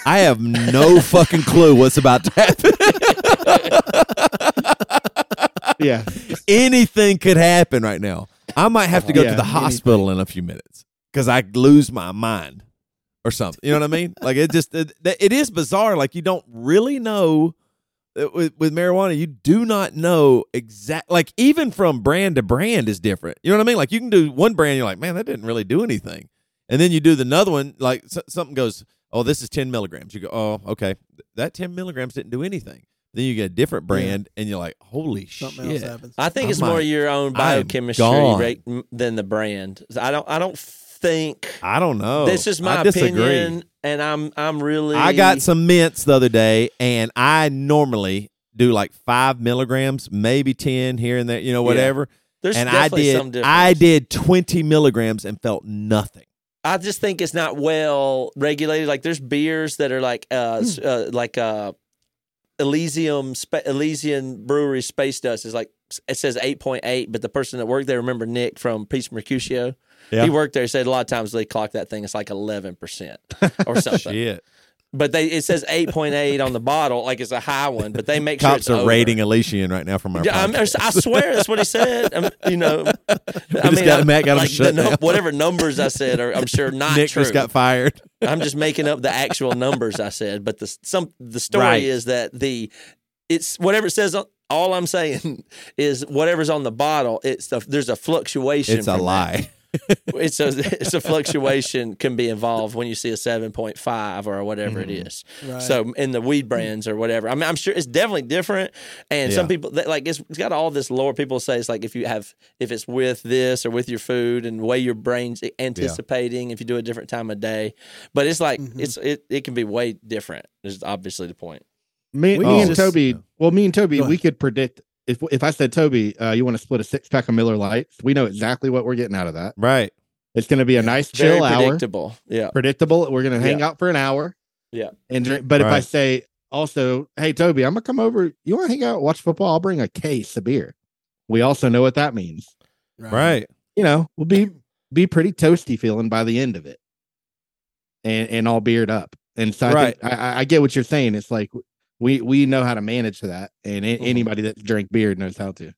S1: I have no fucking clue what's about to happen.
S4: yeah.
S1: Anything could happen right now. I might have to go
S4: Yeah,
S1: to the hospital in a few minutes because I lose my mind or something. You know what I mean? Like it just it, it is bizarre. Like you don't really know uh, with with marijuana. You do not know exact. Like even from brand to brand is different. You know what I mean? Like you can do one brand, you're like, man, that didn't really do anything, and then you do the another one, like s- something goes, oh, this is ten milligrams. You go, oh, okay, that ten milligrams didn't do anything. Then you get a different brand, and you're like, holy
S2: Something
S1: shit.
S2: else happens.
S3: I think
S1: I
S3: it's more your own biochemistry
S1: gone.
S3: rate than the brand. I don't. I don't think.
S1: I don't know.
S3: this is my
S1: I disagree.
S3: opinion, and I'm. I'm really.
S1: I got some mints the other day, and I normally do like five milligrams, maybe ten here and there, you know, whatever.
S3: There's
S1: and I
S3: definitely some
S1: did,
S3: difference.
S1: I did twenty milligrams and felt nothing.
S3: I just think it's not well regulated. Like there's beers that are like uh, s- uh like uh Elysium Spa- Elysian Brewery Space Dust is like it says 8.8, but the person that worked there, remember Nick from Peace Mercutio?
S1: Yeah.
S3: He worked there. He said a lot of times they clock that thing. It's like 11 percent or something.
S1: Shit,
S3: but they it says 8.8 on the bottle, like it's a high one. But they make sure
S1: cops
S3: it's
S1: are
S3: over.
S1: rating Elysian right now from our.
S3: Yeah, I'm, I swear that's what he said. Um, you know, I
S1: just got-
S3: I-
S1: Matt got him
S3: like
S1: shut
S3: num- whatever numbers I said are, I'm sure not
S1: Nick
S3: true.
S1: just got fired.
S3: I'm just making up the actual numbers I said, but the some the story
S1: Right.
S3: is that the it's whatever it says. on- All I'm saying is whatever's on the bottle. It's the, there's a fluctuation.
S1: It's a
S3: lie. that.
S1: Lie.
S3: It's a it's a fluctuation can be involved when you see a seven point five or whatever it
S1: Mhm.
S3: is.
S2: Right.
S3: So in the weed brands or whatever, I mean, I'm sure it's definitely different. And some people that, like it's, it's got all this lore. People say it's like if you have if it's with this or with your food and the way your brain's anticipating if you do a different time of day. But it's like
S2: Mhm.
S3: it's it it can be way different. Is obviously the point.
S4: Me,
S2: We
S4: me and Toby. Well, me and Toby, we could predict if if I said Toby, uh, you want to split a six pack of Miller Lites, we know exactly what we're getting out of that.
S1: Right.
S4: It's going to be a nice
S3: Very
S4: chill hour,
S3: predictable. Yeah.
S4: predictable. We're going to hang out for an hour.
S3: Yeah.
S4: And drink. But if I say also, hey Toby, I'm gonna come over. You want to hang out, watch football? I'll bring a case of beer. We also know what that means.
S1: Right.
S4: You know, we'll be be pretty toasty feeling by the end of it. and and all beard up. And so I,
S1: Right.
S4: think, I, I- I get what you're saying. It's like we we know how to manage that, and a-
S3: Mhm.
S4: anybody that drank beer knows how to.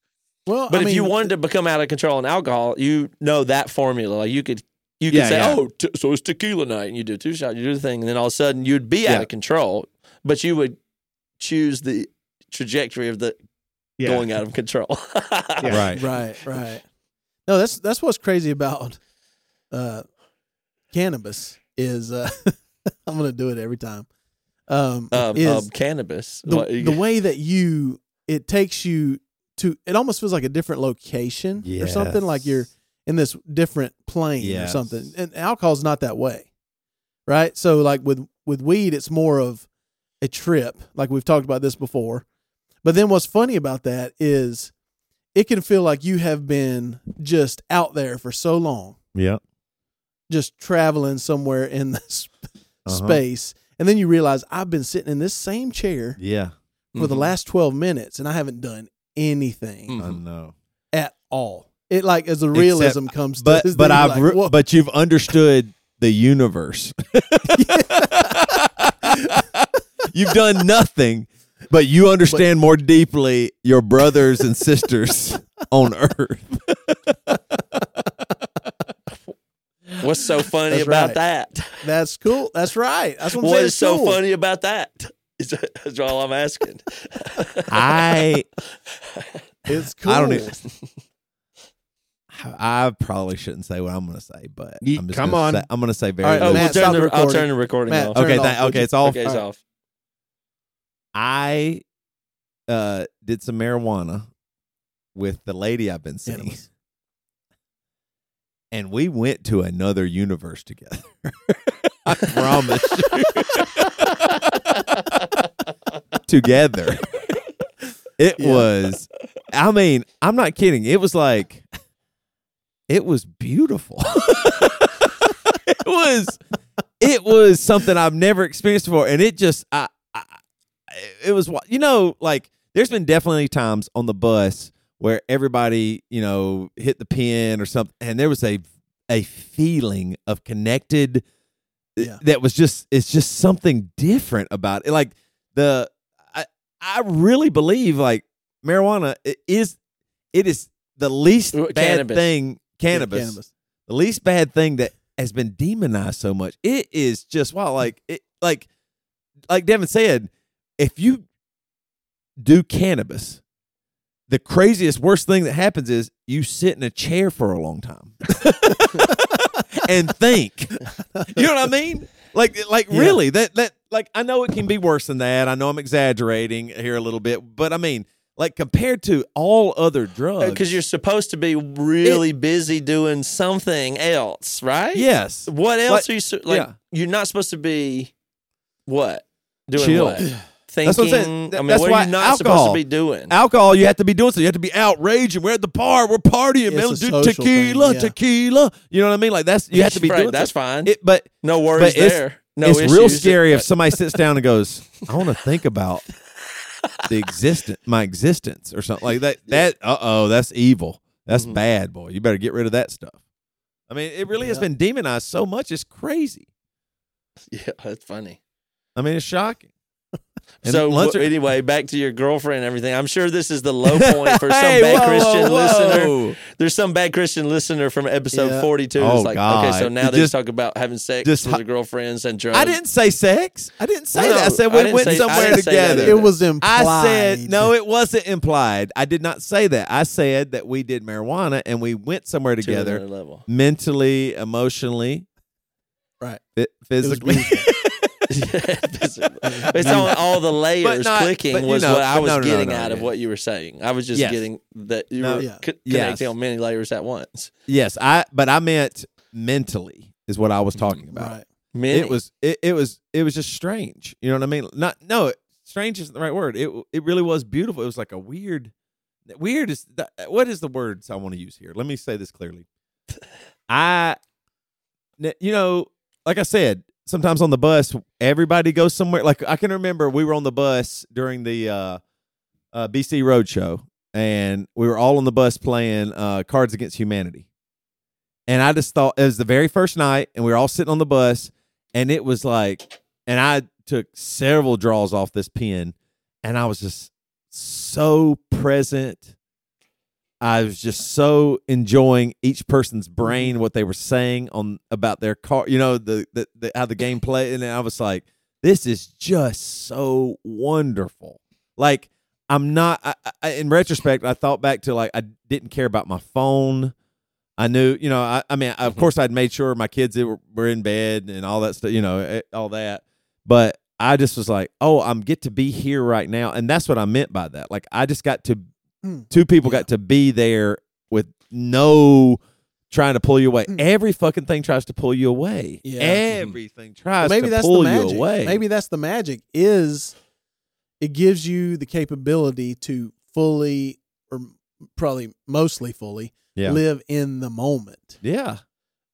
S2: Well,
S3: But
S2: I
S3: if you wanted to become out of control in alcohol, you know that formula. Like you could, you could
S4: Yeah,
S3: say,
S4: yeah.
S3: "Oh, t- so it's tequila night," and you do two shots, you do the thing, and then all of a sudden you'd be out of control. But you would choose the trajectory of the
S4: Yeah.
S3: going out of control.
S4: Yeah.
S1: Right.
S2: right, right. No, that's that's what's crazy about uh, cannabis is uh, I'm gonna do it every time. Um,
S3: Um,
S2: is
S3: um, cannabis.
S2: the, the way that you it takes you to it almost feels like a different location or something like you're in this different plane or something and alcohol's not that way right so like with with weed it's more of a trip like we've talked about this before but then what's funny about that is it can feel like you have been just out there for so long
S1: Yeah.
S2: just traveling somewhere in this
S1: Uh-huh.
S2: space and then you realize i've been sitting in this same chair
S1: Yeah.
S2: for the
S3: Mhm.
S2: last 12 minutes and I haven't done anything
S3: Mm.
S1: I know.
S2: at all. It like as the realism comes to
S1: But
S2: is
S1: but I've
S2: you're
S1: re- but you've understood the universe. you've done nothing, but you understand more deeply your brothers and sisters on earth.
S3: What's so funny
S2: That's
S3: about
S2: right.
S3: that?
S2: that's cool. That's right. That's what I'm saying.
S3: is
S2: It's
S3: so
S2: cool.
S3: funny about that? Is That's all I'm asking.
S1: I
S2: It's cool.
S1: I don't even- I probably shouldn't say what I'm going to say, but
S4: Ye-
S1: I'm just
S4: come
S1: gonna
S4: on.
S1: Say, I'm going to say very.
S2: All right,
S3: oh,
S1: little.
S3: we'll turn the,
S2: the
S3: I'll turn the recording
S2: Matt,
S3: off.
S1: okay,
S2: it
S1: thank-
S2: off,
S1: okay, it's off.
S3: Okay, it's
S2: All right.
S3: off.
S1: I uh, did some marijuana with the lady I've been seeing,
S2: Cannabis.
S1: And we went to another universe together. I promise you. together. It
S2: Yeah.
S1: was, I mean, I'm not kidding. It was like, it was beautiful. it was, it was something I've never experienced before. And it just, I, I, it was, wa- you know, like there's been definitely times on the bus where everybody, you know, hit the pin or something. And there was a, a feeling of connected
S2: Yeah.
S1: that was just it's just something different about it like the i i really believe like marijuana is it is the least
S3: Uh,
S1: bad
S3: cannabis.
S1: thing
S2: Yeah,
S1: cannabis,
S2: cannabis.
S1: the least bad thing that has been demonized so much it is just wow like it like like devin said if you do cannabis the craziest worst thing that happens is you sit in a chair for a long time and think you know what I mean? Like, like
S2: Yeah.
S1: really? That that like I know it can be worse than that. I know I'm exaggerating here a little bit, but I mean, like compared to all other drugs,
S3: Because you're supposed to be really busy doing something else, right?
S1: yes,
S3: What else
S1: Like-
S3: are you like?
S1: yeah.
S3: You're not supposed to be what doing
S1: Chill.
S3: what thinking.
S1: That's what I'm saying.
S3: I mean,
S1: that's
S3: what
S1: why
S3: are you not supposed
S1: alcohol-
S3: to be doing?
S1: alcohol. You have to be doing so. You have to be outraged, and we're at the bar. We're partying,
S2: It's
S1: man.
S2: a
S1: Let's do
S2: social
S1: tequila,
S2: thing, yeah.
S1: tequila. You know what I mean? Like that's you have to be
S3: Right,
S1: doing
S3: That's
S1: so.
S3: fine.
S1: It, but
S3: no worries
S1: but it's-
S3: there. No
S1: it's real
S3: issues.
S1: scary if somebody sits down and goes, "I want to think about the existence, my existence, or something like that." That uh oh, that's evil. That's
S3: Mhm.
S1: bad, boy. You better get rid of that stuff. I mean, it really has
S2: Yeah.
S1: been demonized so much. It's crazy.
S3: Yeah, that's funny.
S1: I mean, it's shocking. And
S3: so
S1: lunch-
S3: anyway, back to your girlfriend and everything. I'm sure this is the low point for some
S1: Hey,
S3: bad
S1: whoa,
S3: Christian
S1: whoa,
S3: listener. There's some bad Christian listener from episode
S2: Yeah.
S3: 42.
S1: Oh,
S3: it's like, okay, so now
S1: You
S3: they
S1: just-
S3: talk about having sex
S1: just
S3: with
S1: hi-
S3: their girlfriends and drugs.
S1: I didn't say sex. I didn't say
S3: No,
S1: that. I said we
S3: didn't
S1: went
S3: say-
S1: somewhere
S3: didn't say that
S1: together.
S2: It was implied.
S1: I said no, it wasn't implied. I did not say that. I said that we did marijuana and we went somewhere together,
S3: another level.
S1: mentally, emotionally,
S2: Right.
S1: physically.
S3: it's on all the layers
S1: not-
S3: clicking
S1: but
S3: was
S1: know-
S3: what I was
S1: no, no, no,
S3: getting
S1: no,
S3: out of what you were saying. I was just
S1: Yes.
S3: getting that you
S1: No,
S3: were
S2: yeah.
S3: co-
S1: Yes.
S3: connecting on many layers at once.
S1: yes, I. But I meant mentally is what I was mm-hmm. talking about.
S2: Right.
S3: Many.
S1: It was. It, it was. It was just strange. You know what I mean? Not. No. Strange isn't the right word. It. It really was beautiful. It was like a weird. Weird is the, what is the words I want to use here? Let me say this clearly. I, you know, like I said, sometimes on the bus, everybody goes somewhere. Like I can remember we were on the bus during the uh, uh, BC Roadshow, and we were all on the bus playing uh, Cards Against Humanity. And I just thought it was the very first night, and we were all sitting on the bus, and it was like, and I took several draws off this pen, and I was just so present. I was just so enjoying each person's brain, what they were saying on about their car, you know, the, the, the how the game played, and I was like, this is just so wonderful. Like I'm not. I, I, in retrospect, I thought back to like I didn't care about my phone. I knew, you know, I, I mean, of course, I'd made sure my kids were, were in bed and all that stuff, you know, eh, all that. But I just was like, oh, I'm get to be here right now, and that's what I meant by that. Like, I just got to,
S2: Mm.
S1: two people
S2: Yeah.
S1: got to be there with no trying to pull you away.
S2: Mm.
S1: Every fucking thing tries to pull you away.
S2: Yeah.
S1: Everything tries
S2: maybe
S1: to
S2: that's
S1: pull
S2: the
S1: you
S2: magic.
S1: away.
S2: Maybe that's the magic is it gives you the capability to fully or probably mostly fully
S1: Yeah.
S2: live in the moment.
S1: yeah.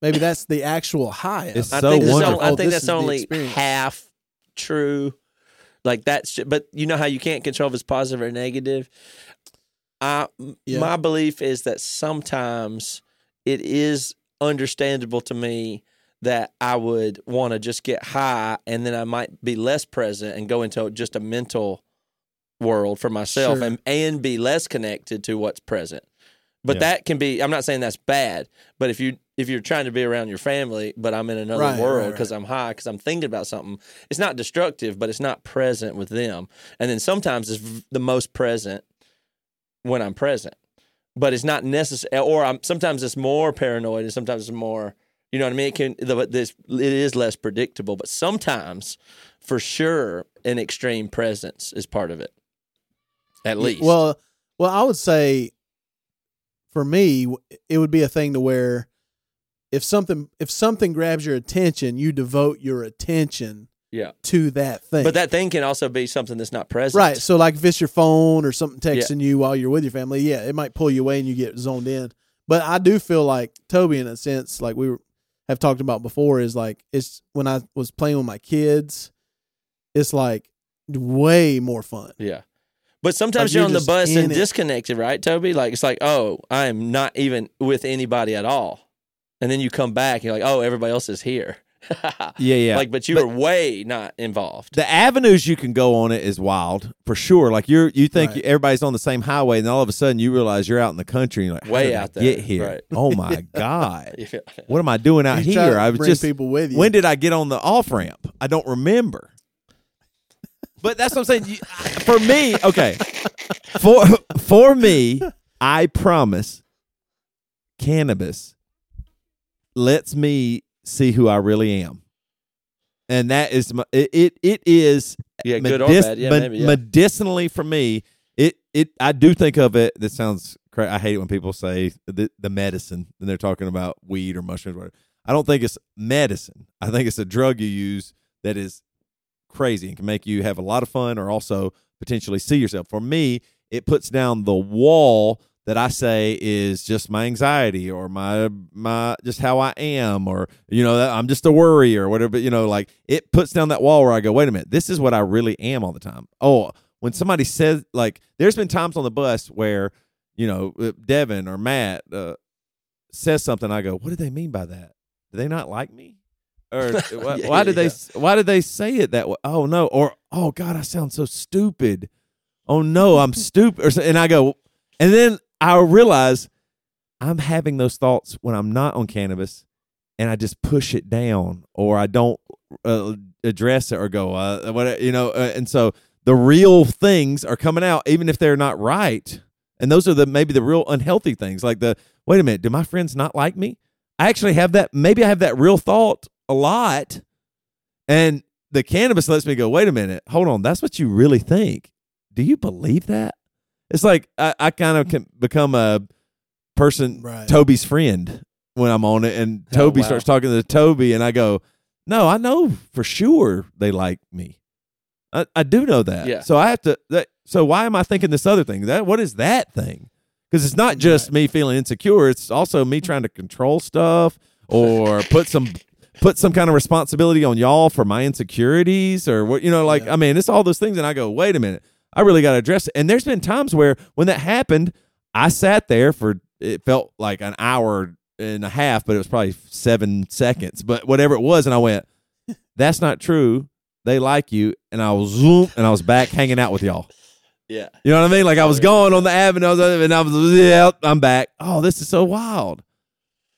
S2: Maybe that's the actual high.
S1: It's.
S3: I
S1: so
S3: think that's
S1: wonderful.
S3: only, I
S2: Oh,
S3: think that's only half true. Like that's, but you know how you can't control if it's positive or negative. I
S2: Yeah.
S3: my belief is that sometimes it is understandable to me that I would want to just get high and then I might be less present and go into just a mental world for myself
S2: Sure.
S3: and and be less connected to what's present. But
S1: Yeah.
S3: that can be I'm not saying that's bad, but if you if you're trying to be around your family but I'm in another
S2: Right,
S3: world
S2: right,
S3: because
S2: right.
S3: I'm high cuz I'm thinking about something, it's not destructive, but it's not present with them. And then sometimes it's v- the most present when I'm present. But it's not necessary or I'm sometimes it's more paranoid and sometimes it's more you know what I mean? It can the, this it is less predictable, but sometimes for sure an extreme presence is part of it. At least.
S2: Well, well, I would say for me, it would be a thing to where if something if something grabs your attention, you devote your attention
S3: Yeah.
S2: to that thing.
S3: But that thing can also be something that's not present.
S2: right. So like if it's your phone or something
S3: Yeah.
S2: texting you while you're with your family, yeah, it might pull you away and you get zoned in. But I do feel like Toby, in a sense, like we were, have talked about before, is like it's when I was playing with my kids, it's like way more fun.
S3: Yeah. But sometimes
S2: Like,
S3: you're
S2: you're
S3: on the bus and
S2: it.
S3: disconnected, right, Toby? Like it's like, oh, I am not even with anybody at all. And then you come back, and you're like, oh, everybody else is here.
S1: Yeah, yeah.
S3: Like, but you
S1: But-
S3: were way not involved.
S1: the avenues you can go on it is wild for sure. Like you're, you think
S2: Right.
S1: everybody's on the same highway, and all of a sudden you realize you're out in the country. And you're like, how
S3: Way
S1: did I
S3: out there,
S1: get here.
S3: right.
S1: Oh my god,
S3: Yeah.
S1: what am I doing out
S2: You
S1: here? I was
S2: bring
S1: just
S2: people with you.
S1: when did I get on the off ramp? I don't remember. But that's what I'm saying. You, for me, okay, for for me, I promise, cannabis lets me see who I really am, and that is my, it. It, is
S3: Yeah, good or bad. Yeah,
S1: med-
S3: maybe. Yeah.
S1: medicinally for me. It it I do think of it. This sounds cra I hate it when people say the, the medicine and they're talking about weed or mushrooms. Or whatever. I don't think it's medicine. I think it's a drug you use that is crazy and can make you have a lot of fun or also potentially see yourself. For me, it puts down the wall that I say is just my anxiety or my my just how I am or you know I'm just a worry or whatever you know like it puts down that wall where I go wait a minute this is what I really am all the time. Oh, when somebody says like there's been times on the bus where you know uh, Devin or Matt uh, says something I go what do they mean by that? Do they not like me? Or why,
S3: Yeah,
S1: why
S3: yeah,
S1: did they why did they say it that way? Oh no or oh god I sound so stupid. Oh no, I'm stupid or and I go and then I realize I'm having those thoughts when I'm not on cannabis, and I just push it down, or I don't uh, address it, or go, uh, what you know. Uh, and so the real things are coming out, even if they're not right. And those are the maybe the real unhealthy things, like the wait a minute, do my friends not like me? I actually have that. Maybe I have that real thought a lot, and the cannabis lets me go. Wait a minute, hold on. That's what you really think. Do you believe that? It's like I, I kind of can become a person,
S2: Right.
S1: Toby's friend when I'm on it, and
S3: Oh,
S1: Toby
S3: wow.
S1: starts talking to Toby, and I go, "No, I know for sure they like me. I, I do know that.
S3: Yeah.
S1: So I have to. That, so why am I thinking this other thing? That what is that thing? Because it's not just me feeling insecure. It's also me trying to control stuff or put some put some kind of responsibility on y'all for my insecurities or what you know. Like
S2: Yeah.
S1: I mean, it's all those things, and I go, wait a minute. I really got to address it. And there's been times where when that happened, I sat there for it felt like an hour and a half, but it was probably seven seconds, but whatever it was, and I went, That's not true. They like you, and I was zoom, and I was back hanging out with y'all.
S3: Yeah.
S1: You know what I mean? Like I was
S3: oh,
S1: going on the avenue, and I was, yeah, I'm back. Oh, this is so wild.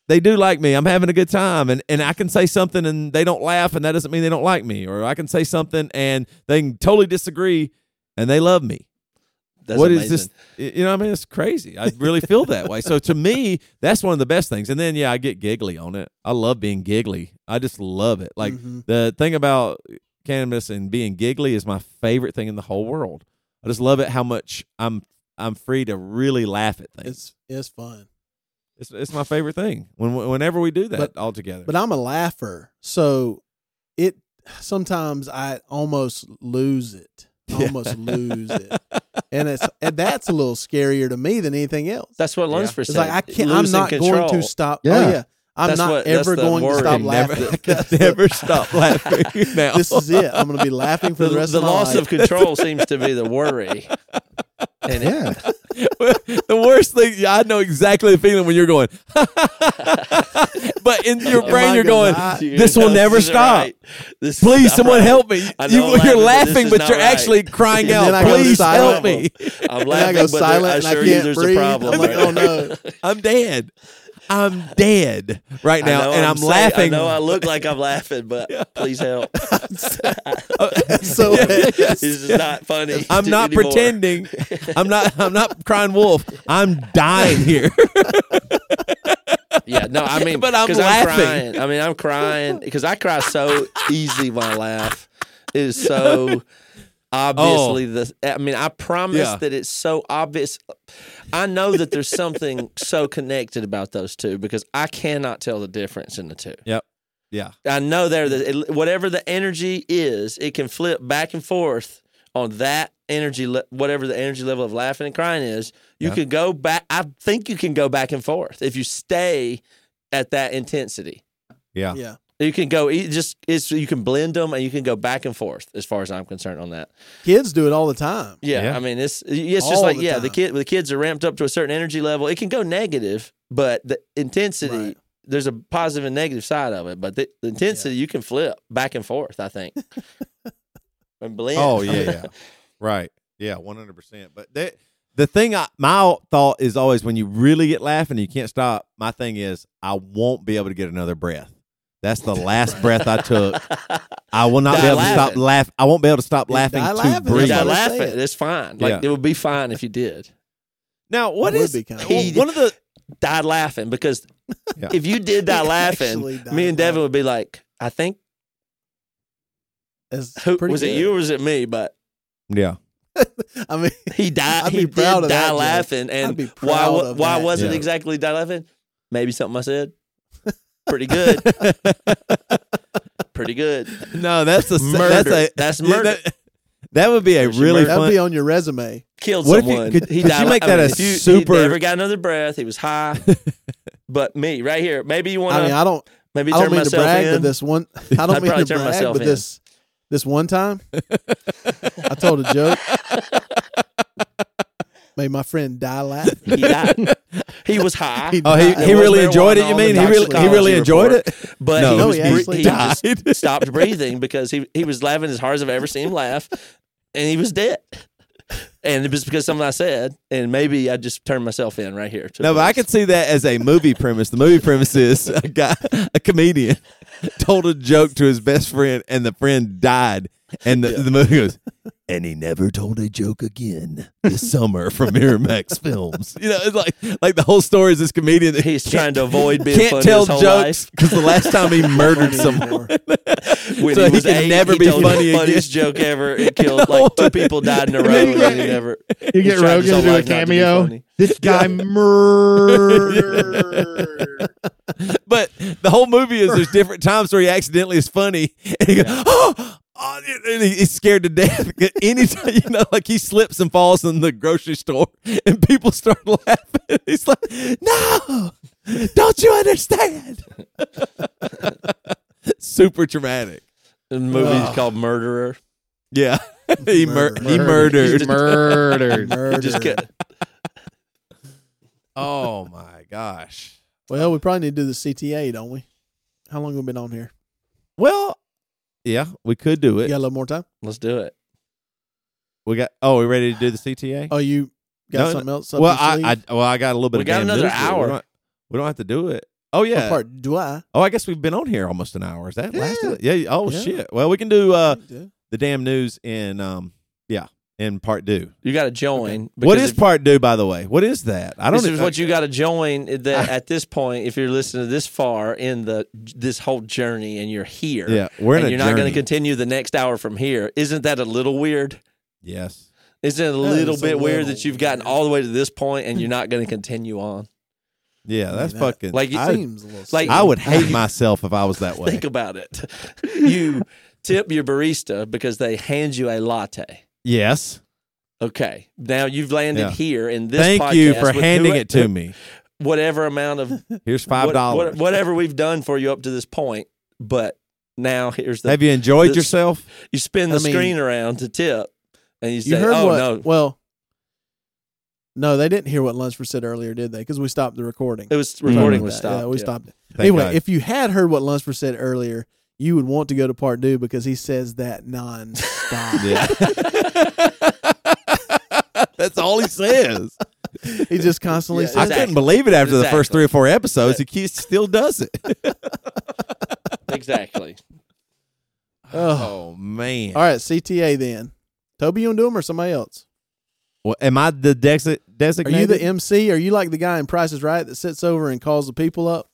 S1: They do like me. I'm having a good time, and and I can say something, and they don't laugh, and that doesn't mean they don't like me. Or I can say something, and they can totally disagree, and they love me.
S3: That's
S1: What is
S3: amazing.
S1: this? You know, what I mean, it's crazy. I really feel that way. So to me, that's one of the best things. And then, yeah, I get giggly on it. I love being giggly. I just love it. Like
S2: Mhm.
S1: the thing about cannabis and being giggly is my favorite thing in the whole world. I just love it how much I'm I'm free to really laugh at things.
S2: it's it's fun.
S1: It's it's my favorite thing. When whenever we do that
S2: But-
S1: all together.
S2: But I'm a laugher, so it sometimes I almost lose it.
S1: Yeah.
S2: Almost lose it, and it's and that's a little scarier to me than anything else.
S3: That's what Lunsford
S2: It's
S3: said.
S2: like I can't. I'm not
S3: control.
S2: going to stop.
S4: Oh, yeah.
S2: Oh yeah, I'm
S3: That's
S2: not
S3: what-
S2: ever
S3: the
S2: going to stop
S1: I can never,
S2: laughing.
S1: I can never stop laughing now.
S2: this is it. I'm going to be laughing for
S3: The,
S2: the rest
S3: the
S2: of my life.
S3: The loss
S2: life.
S3: of control seems to be the worry. And
S4: Yeah.
S1: the worst thing, yeah, I know exactly the feeling when you're going, but in your
S2: Am
S1: brain
S2: I
S1: you're
S2: gonna
S1: going,
S2: die?
S1: this will never
S3: this
S1: stop.
S3: right. This
S1: Please, someone
S3: right.
S1: help me. You, you're
S3: laughing,
S1: laughing,
S3: but
S1: but, you're
S3: right.
S1: actually crying
S2: And
S1: out.
S2: then
S1: Please help me.
S3: I'm
S2: And I
S3: laughing,
S2: go
S3: but
S2: silent
S3: I
S2: and I can't
S3: there's
S2: breathe.
S3: a problem.
S2: I'm like, oh no.
S1: I'm dead. I'm dead right now, and I'm,
S3: saying-
S1: laughing.
S3: I know I look like I'm laughing, but please help.
S2: so
S3: this is not funny.
S1: I'm not
S3: anymore.
S1: pretending. I'm not. I'm not crying wolf. I'm dying here.
S3: Yeah, no, I mean,
S1: But I'm laughing.
S3: crying. I mean, I'm crying because I cry so easy when I laugh. It is so oh. obviously the. I mean, I promise
S1: Yeah.
S3: that it's so obvious. I know that there's something so connected about those two because I cannot tell the difference in the two.
S1: Yep. Yeah.
S3: I know there that it- whatever the energy is, it can flip back and forth on that energy, le- whatever the energy level of laughing and crying is. You
S1: Yeah.
S3: can go back. I think you can go back and forth if you stay at that intensity.
S1: Yeah.
S2: yeah.
S3: You can go just it's you can blend them and you can go back and forth as far as I'm concerned on that.
S2: Kids do it all the time.
S3: Yeah,
S1: Yeah.
S3: I mean it's it's just like
S2: the
S3: yeah, the kid the kids are ramped up to a certain energy level. It can go negative, but the intensity
S2: Right.
S3: there's a positive and negative side of it, but the, the intensity you can flip back and forth. I think. and blend.
S1: Oh yeah, yeah. right. Yeah, one hundred percent. But that, the thing, I, my thought is always when you really get laughing, and you can't stop. My thing is, I won't be able to get another breath. That's the last breath I took. I will not
S3: Die
S1: be able to stop
S3: laughing.
S1: laugh. I won't be able to stop
S2: Yeah,
S1: laughing
S2: die
S1: to
S2: laughing.
S1: breathe.
S3: Yeah,
S2: That's what I
S3: laughing.
S2: said.
S3: It's fine. Like
S1: Yeah.
S3: it would be fine if you did.
S1: Now, what
S2: It would be kinda-
S1: well, one of the?
S3: Died laughing because
S1: Yeah.
S3: if you did die laughing, me and Devin
S2: laughing.
S3: would be like, I think
S2: It's
S3: who
S2: pretty
S3: was it you or was it me? But
S1: Yeah,
S2: I mean,
S3: he died.
S2: I'd
S3: he
S2: be
S3: did
S2: of that
S3: die
S2: joke.
S3: laughing, and
S2: I'd be
S3: why?
S2: proud
S3: wa-
S2: of
S3: Why
S2: that
S3: was it
S1: joke.
S3: exactly die laughing? Maybe something I said. Pretty good. Pretty good.
S1: no, that's a
S3: Murder.
S1: That's a
S3: That's
S1: yeah,
S3: murder.
S1: That, that would be a
S3: There's
S1: really
S3: murder.
S2: that'd be on your resume.
S3: Killed
S1: What if you- could-
S3: he
S1: could
S3: died
S1: you make
S3: I
S1: that
S3: mean,
S1: a
S3: if you,
S1: super-
S3: He never got another breath. He was high. but me, right here. Maybe you want
S2: I
S3: to.
S2: mean, I don't.
S3: maybe
S2: I
S3: turn
S2: don't mean to
S3: myself
S2: brag,
S3: in.
S2: but this one, I don't
S3: I'd
S2: mean to
S3: turn
S2: brag, but
S3: in.
S2: this, this one time, I told a joke, made my friend die laughing.
S3: he died. He was high.
S2: He
S1: Oh, he, he really enjoyed it. You mean he really he really enjoyed
S3: report.
S1: it?
S3: But
S1: No.
S3: he, was,
S2: he actually
S3: he
S1: died.
S3: just stopped breathing because he, he was laughing as hard as I've ever seen him laugh, and he was dead. And it was because something I said, and maybe I just turned myself in right here.
S1: No, but I could see that as a movie premise. The movie premise is a guy, a comedian, told a joke to his best friend, and the friend died. And the, the movie goes, and he never told a joke again this summer from Miramax Films. You know, it's like like the whole story is this comedian that
S3: He's trying to avoid being
S1: can't
S3: funny
S1: tell
S3: his whole
S1: jokes because the last time he murdered someone.
S2: anymore.
S3: When
S1: So
S3: he
S1: he
S3: was
S1: can
S3: eight,
S1: never
S3: he
S1: be
S3: told
S1: funny
S3: the funniest
S1: again.
S3: joke ever. It killed like two people died in a row,
S4: you
S3: and he never.
S4: You get
S3: tried
S4: Rogan to do a
S3: life not to be
S4: cameo. This guy murdered.
S1: But the whole movie is there's different times where he accidentally is funny, and he goes, "Oh!" Oh," and he- he's scared to death. Anytime you know, like he slips and falls in the grocery store, and people start laughing. He's like, "No, don't you understand?" Super traumatic.
S3: The movie's
S2: Ugh.
S3: called Murderer.
S1: Yeah, he mur-
S2: Murder.
S1: he murdered.
S4: murdered.
S2: Murder.
S3: He just get,
S1: Oh my gosh.
S2: Well, we probably need to do the CTA, don't we? How long have we been on here?
S1: Well, Yeah, we could do
S2: You
S1: it.
S2: got a little more time?
S3: Let's do it.
S1: We got. Oh, we ready to do the CTA?
S2: Oh, you got
S1: No, no.
S2: something else? up
S1: well. I, I well, I got a little bit.
S3: We
S1: of
S3: got another
S1: news
S3: hour.
S1: We don't, we don't have to do it. Oh
S2: What
S1: yeah.
S2: part do I?
S1: Oh, I guess we've been on here almost an hour. Is that last?
S2: Yeah.
S1: Yeah. Oh
S2: Yeah.
S1: shit. Well, we can do uh
S2: Yeah.
S1: the damn news in um yeah in part two.
S3: You got to join.
S1: What
S3: because if-
S1: part two, by the way? What is that? I don't.
S3: This is
S1: know-
S3: what you got to join. That at this point, if you're listening to this far in the this whole journey and you're here,
S1: Yeah, we're in
S3: and
S1: a
S3: you're not going to continue the next hour from here, isn't that a little weird?
S1: Yes.
S3: Isn't it a
S2: That
S3: little
S2: is a
S3: bit weird
S2: little
S3: that you've gotten all the way to this point and you're not going to continue on?
S1: Yeah,
S2: I mean,
S1: that's
S2: that-
S1: fucking.
S3: like,
S1: I,
S2: Seems a little
S3: like-
S1: I would hate myself if I was that way.
S3: Think about it. you tip your barista because they hand you a latte.
S1: Yes.
S3: Okay, now you've landed
S1: Yeah.
S3: here in this.
S1: Thank you for handing
S3: who-
S1: it to me.
S3: Whatever amount of
S1: Here's five dollars.
S3: what- whatever we've done for you up to this point, but now here's the
S1: Have you enjoyed
S3: this-
S1: yourself?
S3: you spin the
S2: I mean-
S3: screen around to tip, and you
S2: You
S3: say,
S2: heard
S3: "Oh
S2: what?
S3: no,
S2: Well, no, they didn't hear what Lunsford said earlier, did they? Because we stopped the recording.
S3: it was recording
S2: Sorry
S3: was stopped."
S2: Yeah, we
S3: yeah.
S2: stopped it.
S1: Thank
S2: anyway,
S1: God.
S2: if you had heard what Lunsford said earlier, you would want to go to part two because he says that nonstop.
S1: Yeah. That's all he says.
S2: he just constantly
S3: Yeah,
S2: says
S1: I
S3: Exactly.
S1: couldn't believe it after the first three or four episodes. He still does it.
S3: exactly.
S1: Oh man.
S2: All right, CTA then. Toby, you want to do them or somebody else?
S1: Well, am I the desi-
S2: Are you the MC? Are you like the guy in Price is Right that sits over and calls the people up?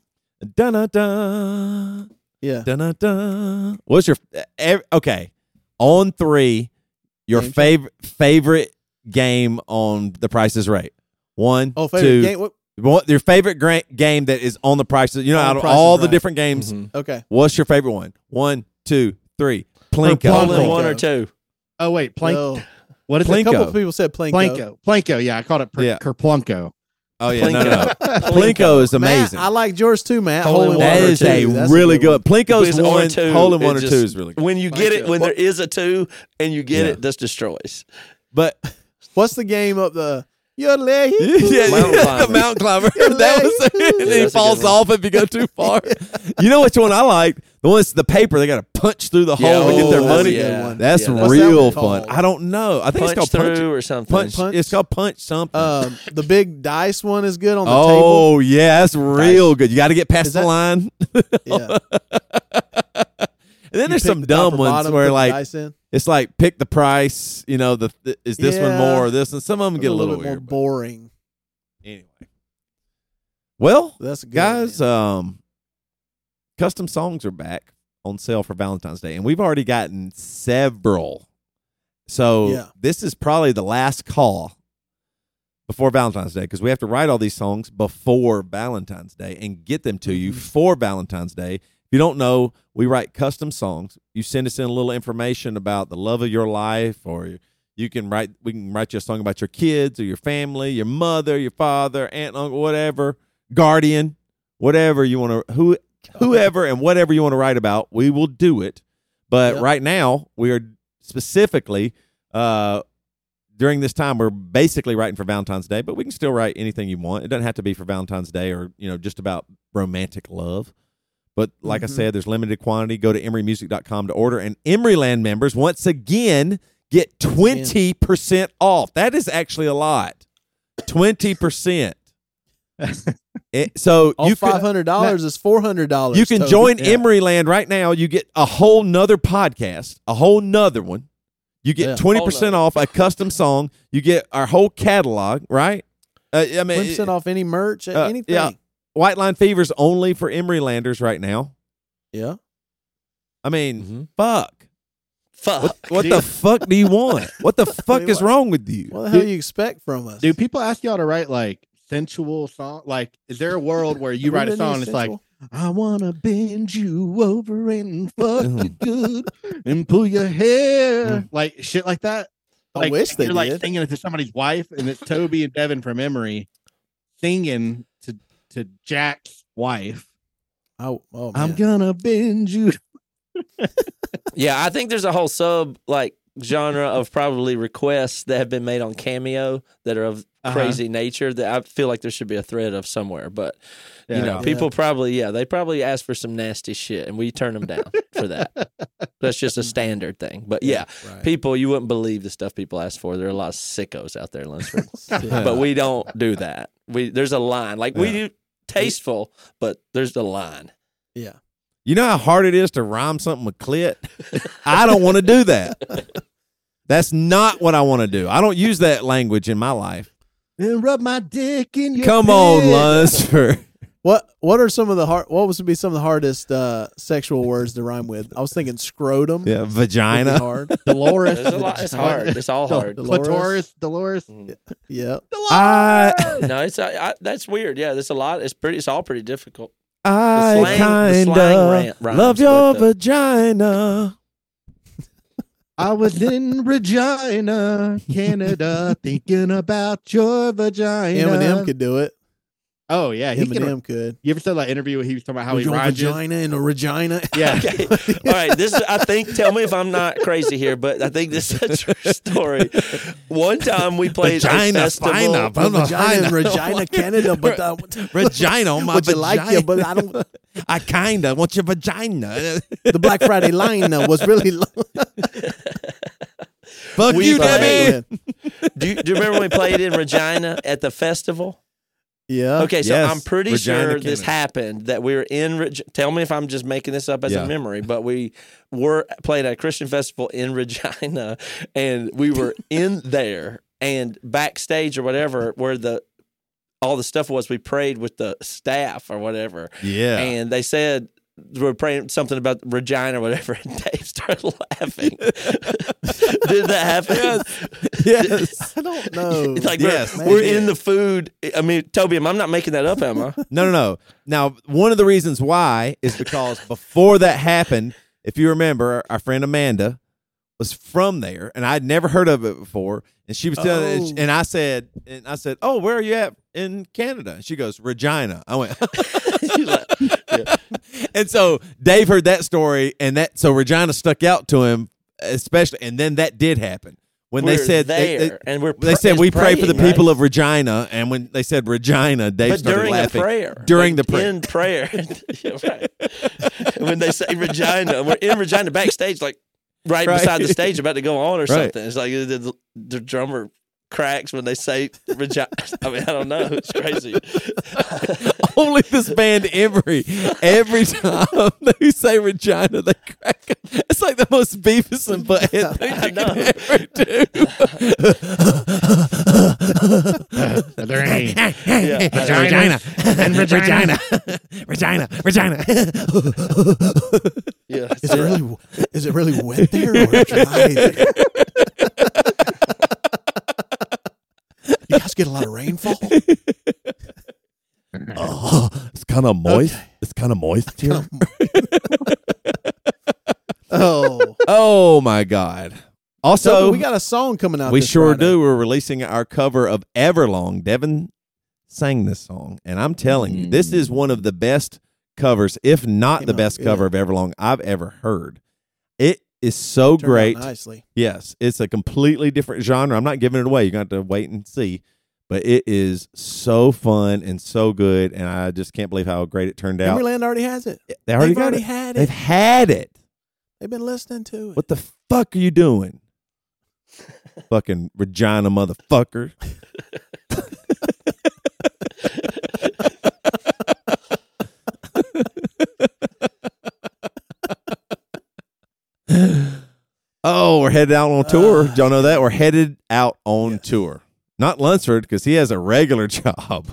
S1: Dun dun dun
S2: Yeah.
S1: dun dun dun. What's your ev- okay? On three, your
S2: Game show?
S1: favorite favorite game on The Price is Right. One,
S2: Oh, favorite
S1: two,
S2: game. What?
S1: what- your favorite gra- game that is on The Price. You know,
S2: On
S1: out of
S2: Price is
S1: all the
S2: Right.
S1: different games,
S3: Mhm.
S2: Okay.
S1: what's your favorite one? One, two, three.
S3: Only
S1: Plinko.
S3: one or two.
S4: Oh wait, plank.
S2: No.
S4: What is
S1: Plinko.
S2: A couple of people said Plinko.
S4: it? Planko. Planko. Yeah, I called it per-
S1: Yeah.
S4: Kerplunko.
S1: Oh yeah, no, no, no.
S3: Plinko.
S1: Plinko is
S2: Matt,
S1: amazing.
S2: I like yours too, Matt.
S3: Hole
S2: Hole
S3: in
S2: in
S3: one
S1: That
S3: or
S1: is
S3: two.
S1: a
S2: That's
S1: really
S2: good one.
S1: good. Plinko's
S3: Because or
S1: one.
S3: two,
S1: hole in one or
S3: just-
S1: two is really good.
S3: When you get it, when there is a two and you get
S1: Yeah.
S3: it, that destroys.
S1: But
S2: What's the game up the? Your leg.
S1: yeah,
S3: Mountain
S1: yeah,
S3: climber.
S1: the mountain climber. that was and
S3: Yeah,
S1: he falls off if you go too far. you know which one I like? The one that's the paper. They got to punch through the hole
S3: Yeah,
S1: to get their
S3: oh,
S1: money.
S3: that's a
S2: Yeah.
S3: one.
S1: That's
S3: Yeah,
S2: What's that
S1: real fun. I don't know. I think
S3: punch
S1: it's called punch.
S3: through or something.
S1: Punch.
S2: Punch?
S1: It's called punch something.
S2: Um, the big dice one is good on the table.
S1: oh yeah, that's real good. You got to get past
S2: Is
S1: the
S2: that-
S1: line.
S2: Yeah.
S1: And then there's some dumb ones
S2: bottom,
S1: where like it's like pick the price. You know, the, the is this one more or this, and some of them get a little,
S2: bit more
S1: weird. but
S2: boring.
S1: anyway, well,
S2: That's good
S1: guys,
S2: one.
S1: um, custom songs are back on sale for Valentine's Day, and we've already gotten several. So
S2: Yeah.
S1: this is probably the last call before Valentine's Day because we have to write all these songs before Valentine's Day and get them to you
S2: Mhm.
S1: for Valentine's Day. If you don't know, we write custom songs. You send us in a little information about the love of your life, or you can write. We can write you a song about your kids or your family, your mother, your father, aunt, uncle, whatever, guardian, whatever you want to who whoever and whatever you want to write about. We will do it. But
S2: Yep.
S1: right now, we are specifically uh, during this time we're basically writing for Valentine's Day, but we can still write anything you want. It doesn't have to be for Valentine's Day or you know just about romantic love. But like I
S2: Mhm.
S1: said, there's limited quantity. Go to emerymusic.com to order. And Emeryland members, once again, get 20% off. That is actually a lot. 20%. It- so
S2: All
S1: you
S2: five
S1: can,
S2: hundred dollars is four hundred dollars.
S1: you can join
S4: Yeah.
S1: Emeryland right now. You get a whole nother podcast, a whole nother one. You
S2: Yeah.
S1: get 20% off a custom song. You get our whole catalog, right? Uh, I mean,
S2: twenty percent off any merch,
S1: uh,
S2: anything.
S1: yeah. White Line Fever's only for Emerylanders right now.
S2: yeah.
S1: I mean,
S3: Mhm.
S1: fuck.
S3: Fuck.
S1: What, what the fuck do you want? What the fuck is wrong with you?
S2: What the hell do you expect from us?
S4: Do people ask y'all to write like sensual song? Like, is there a world where you write a song and it's like. I wanna bend you over and fuck
S1: Mhm.
S4: you good and pull your hair,
S1: Mm.
S4: like shit like that?
S2: I wish they
S4: you're like singing it to somebody's wife, and it's Toby and Devin from Emery singing to to Jack's wife.
S2: Oh, oh
S4: I'm gonna bend you.
S3: Yeah, I think there's a whole sub like genre of probably requests that have been made on Cameo that are of
S4: Uh-huh.
S3: crazy nature that I feel like there should be a thread of somewhere. But you
S4: Yeah.
S3: know, people probably yeah, they probably ask for some nasty shit, and we turn them down for that. That's just a standard thing. But yeah,
S2: Right.
S3: people you wouldn't believe the stuff people ask for. There are a lot of sickos out there in Lunsford,
S2: Yeah.
S3: but we don't do that. We there's a line like we do tasteful, but there's the line.
S2: yeah.
S1: You know how hard it is to rhyme something with clit? I don't want to do that. That's not what I want to do. I don't use that language in my life.
S4: And rub my dick in your
S1: Come on,
S4: pit.
S1: Lunsford.
S2: What What are some of the hard? What was to be some of the hardest uh, sexual words to rhyme with? I was thinking scrotum.
S1: Yeah, vagina.
S2: hard.
S4: Dolores.
S3: There's a lot. It's hard. It's all hard.
S2: Dolores.
S4: Clitoris. Dolores.
S2: Yep.
S1: I
S3: No, it's I, I, that's weird. Yeah, there's a lot. It's pretty. It's all pretty difficult.
S1: I
S3: slang- the slang
S1: kinda love your
S3: with the-
S1: vagina.
S4: I was in Regina, Canada, thinking about your vagina.
S2: Eminem could do it.
S4: Oh yeah, he can.
S2: Eminem could.
S4: You ever saw that interview where he was talking about how
S2: Was
S4: he
S2: your
S4: rides you?
S2: vagina in a Regina.
S4: Yeah.
S3: Okay. All right. This is, I think. Tell me if I'm not crazy here, but I think this is a true story. One time we played a
S1: Vagina,
S3: festival.
S1: fina,
S2: Well,
S1: Vagina.
S2: vagina Regina, Canada, but uh,
S1: Vagina on my
S2: would you like
S1: vagina.
S2: But I don't.
S1: I kinda want your vagina.
S2: The Black Friday line uh, was really low.
S1: Fuck
S3: We
S1: you,
S3: played-
S1: Debbie.
S3: Do you, do you remember when we played in Regina at the festival?
S2: Yeah.
S3: Okay, so
S1: Yes,
S3: I'm pretty
S1: Regina,
S3: sure this happened that we were in. Tell me if I'm just making this up as
S1: Yeah.
S3: a memory, but we were playing at a Christian festival in Regina, and we were in there and backstage or whatever where the all the stuff was. We prayed with the staff or whatever,
S1: Yeah.
S3: and they said. We were praying something about Regina or whatever, and Dave started laughing. Did that happen?
S1: yes.
S2: I don't know.
S3: It's like
S1: Yes.
S3: we're,
S2: Maybe.
S3: in the food. I mean, Toby, I'm not making that up, am I?
S1: No, no, no. Now, one of the reasons why is because before that happened, if you remember, our friend Amanda was from there, and I'd never heard of it before. And she was telling,
S2: Oh.
S1: and I said, and I said, "Oh, where are you at in Canada?" And she goes, "Regina." I went,
S3: She's like, yeah.
S1: and so Dave heard that story, and that so Regina stuck out to him, especially, and then that did happen when they
S3: We're
S1: said they-
S3: there,
S1: they,
S3: and we're
S1: they said we pray for the
S3: praying,
S1: people
S3: right?
S1: of Regina, and when they said Regina, Dave
S3: but
S1: started
S3: during
S1: laughing
S3: a prayer,
S1: during
S3: Like,
S1: the prayer.
S3: in prayer. Yeah, when they say Regina, we're in Regina backstage, like right,
S1: Right.
S3: beside the stage, about to go on or
S1: Right.
S3: something. It's like the, the, the drummer cracks when they say Regina. I mean, I don't know. It's crazy.
S1: Only this band Emery. Every time they say Regina, they crack. up. It's like the most Beavis and Butthead thing
S3: I
S1: you
S3: know.
S1: can ever do.
S4: there ain't.
S3: Yeah.
S1: Regina and Regina, Regina, Regina.
S3: Yeah,
S2: Is it really? Is it really wet there or dry? You guys get a lot of rainfall.
S1: Oh, it's kind of moist. It's kind of moist here.
S2: Oh,
S1: Oh my God!
S2: so
S1: Also,
S2: we got a song coming out.
S1: we sure
S2: Friday.
S1: do. We're releasing our cover of Everlong. Devin sang this song, and I'm telling you, this is mm. one of the best covers, if not
S2: Came
S1: the best
S2: good.
S1: cover of Everlong I've ever heard. It is so
S2: Turned
S1: great.
S2: nicely.
S1: Yes, it's a completely different genre. I'm not giving it away. You're going to have to wait and see. But it is so fun and so good, and I just can't believe how great it turned out.
S2: Emeryland already has it.
S1: They already
S2: They've already
S1: it.
S2: had
S1: They've had it.
S2: They've been listening to it.
S1: What the fuck are you doing? Fucking Regina motherfucker. oh, we're headed out on tour.
S2: Uh,
S1: y'all know that? We're headed out on tour. Not Lunsford because he has a regular job.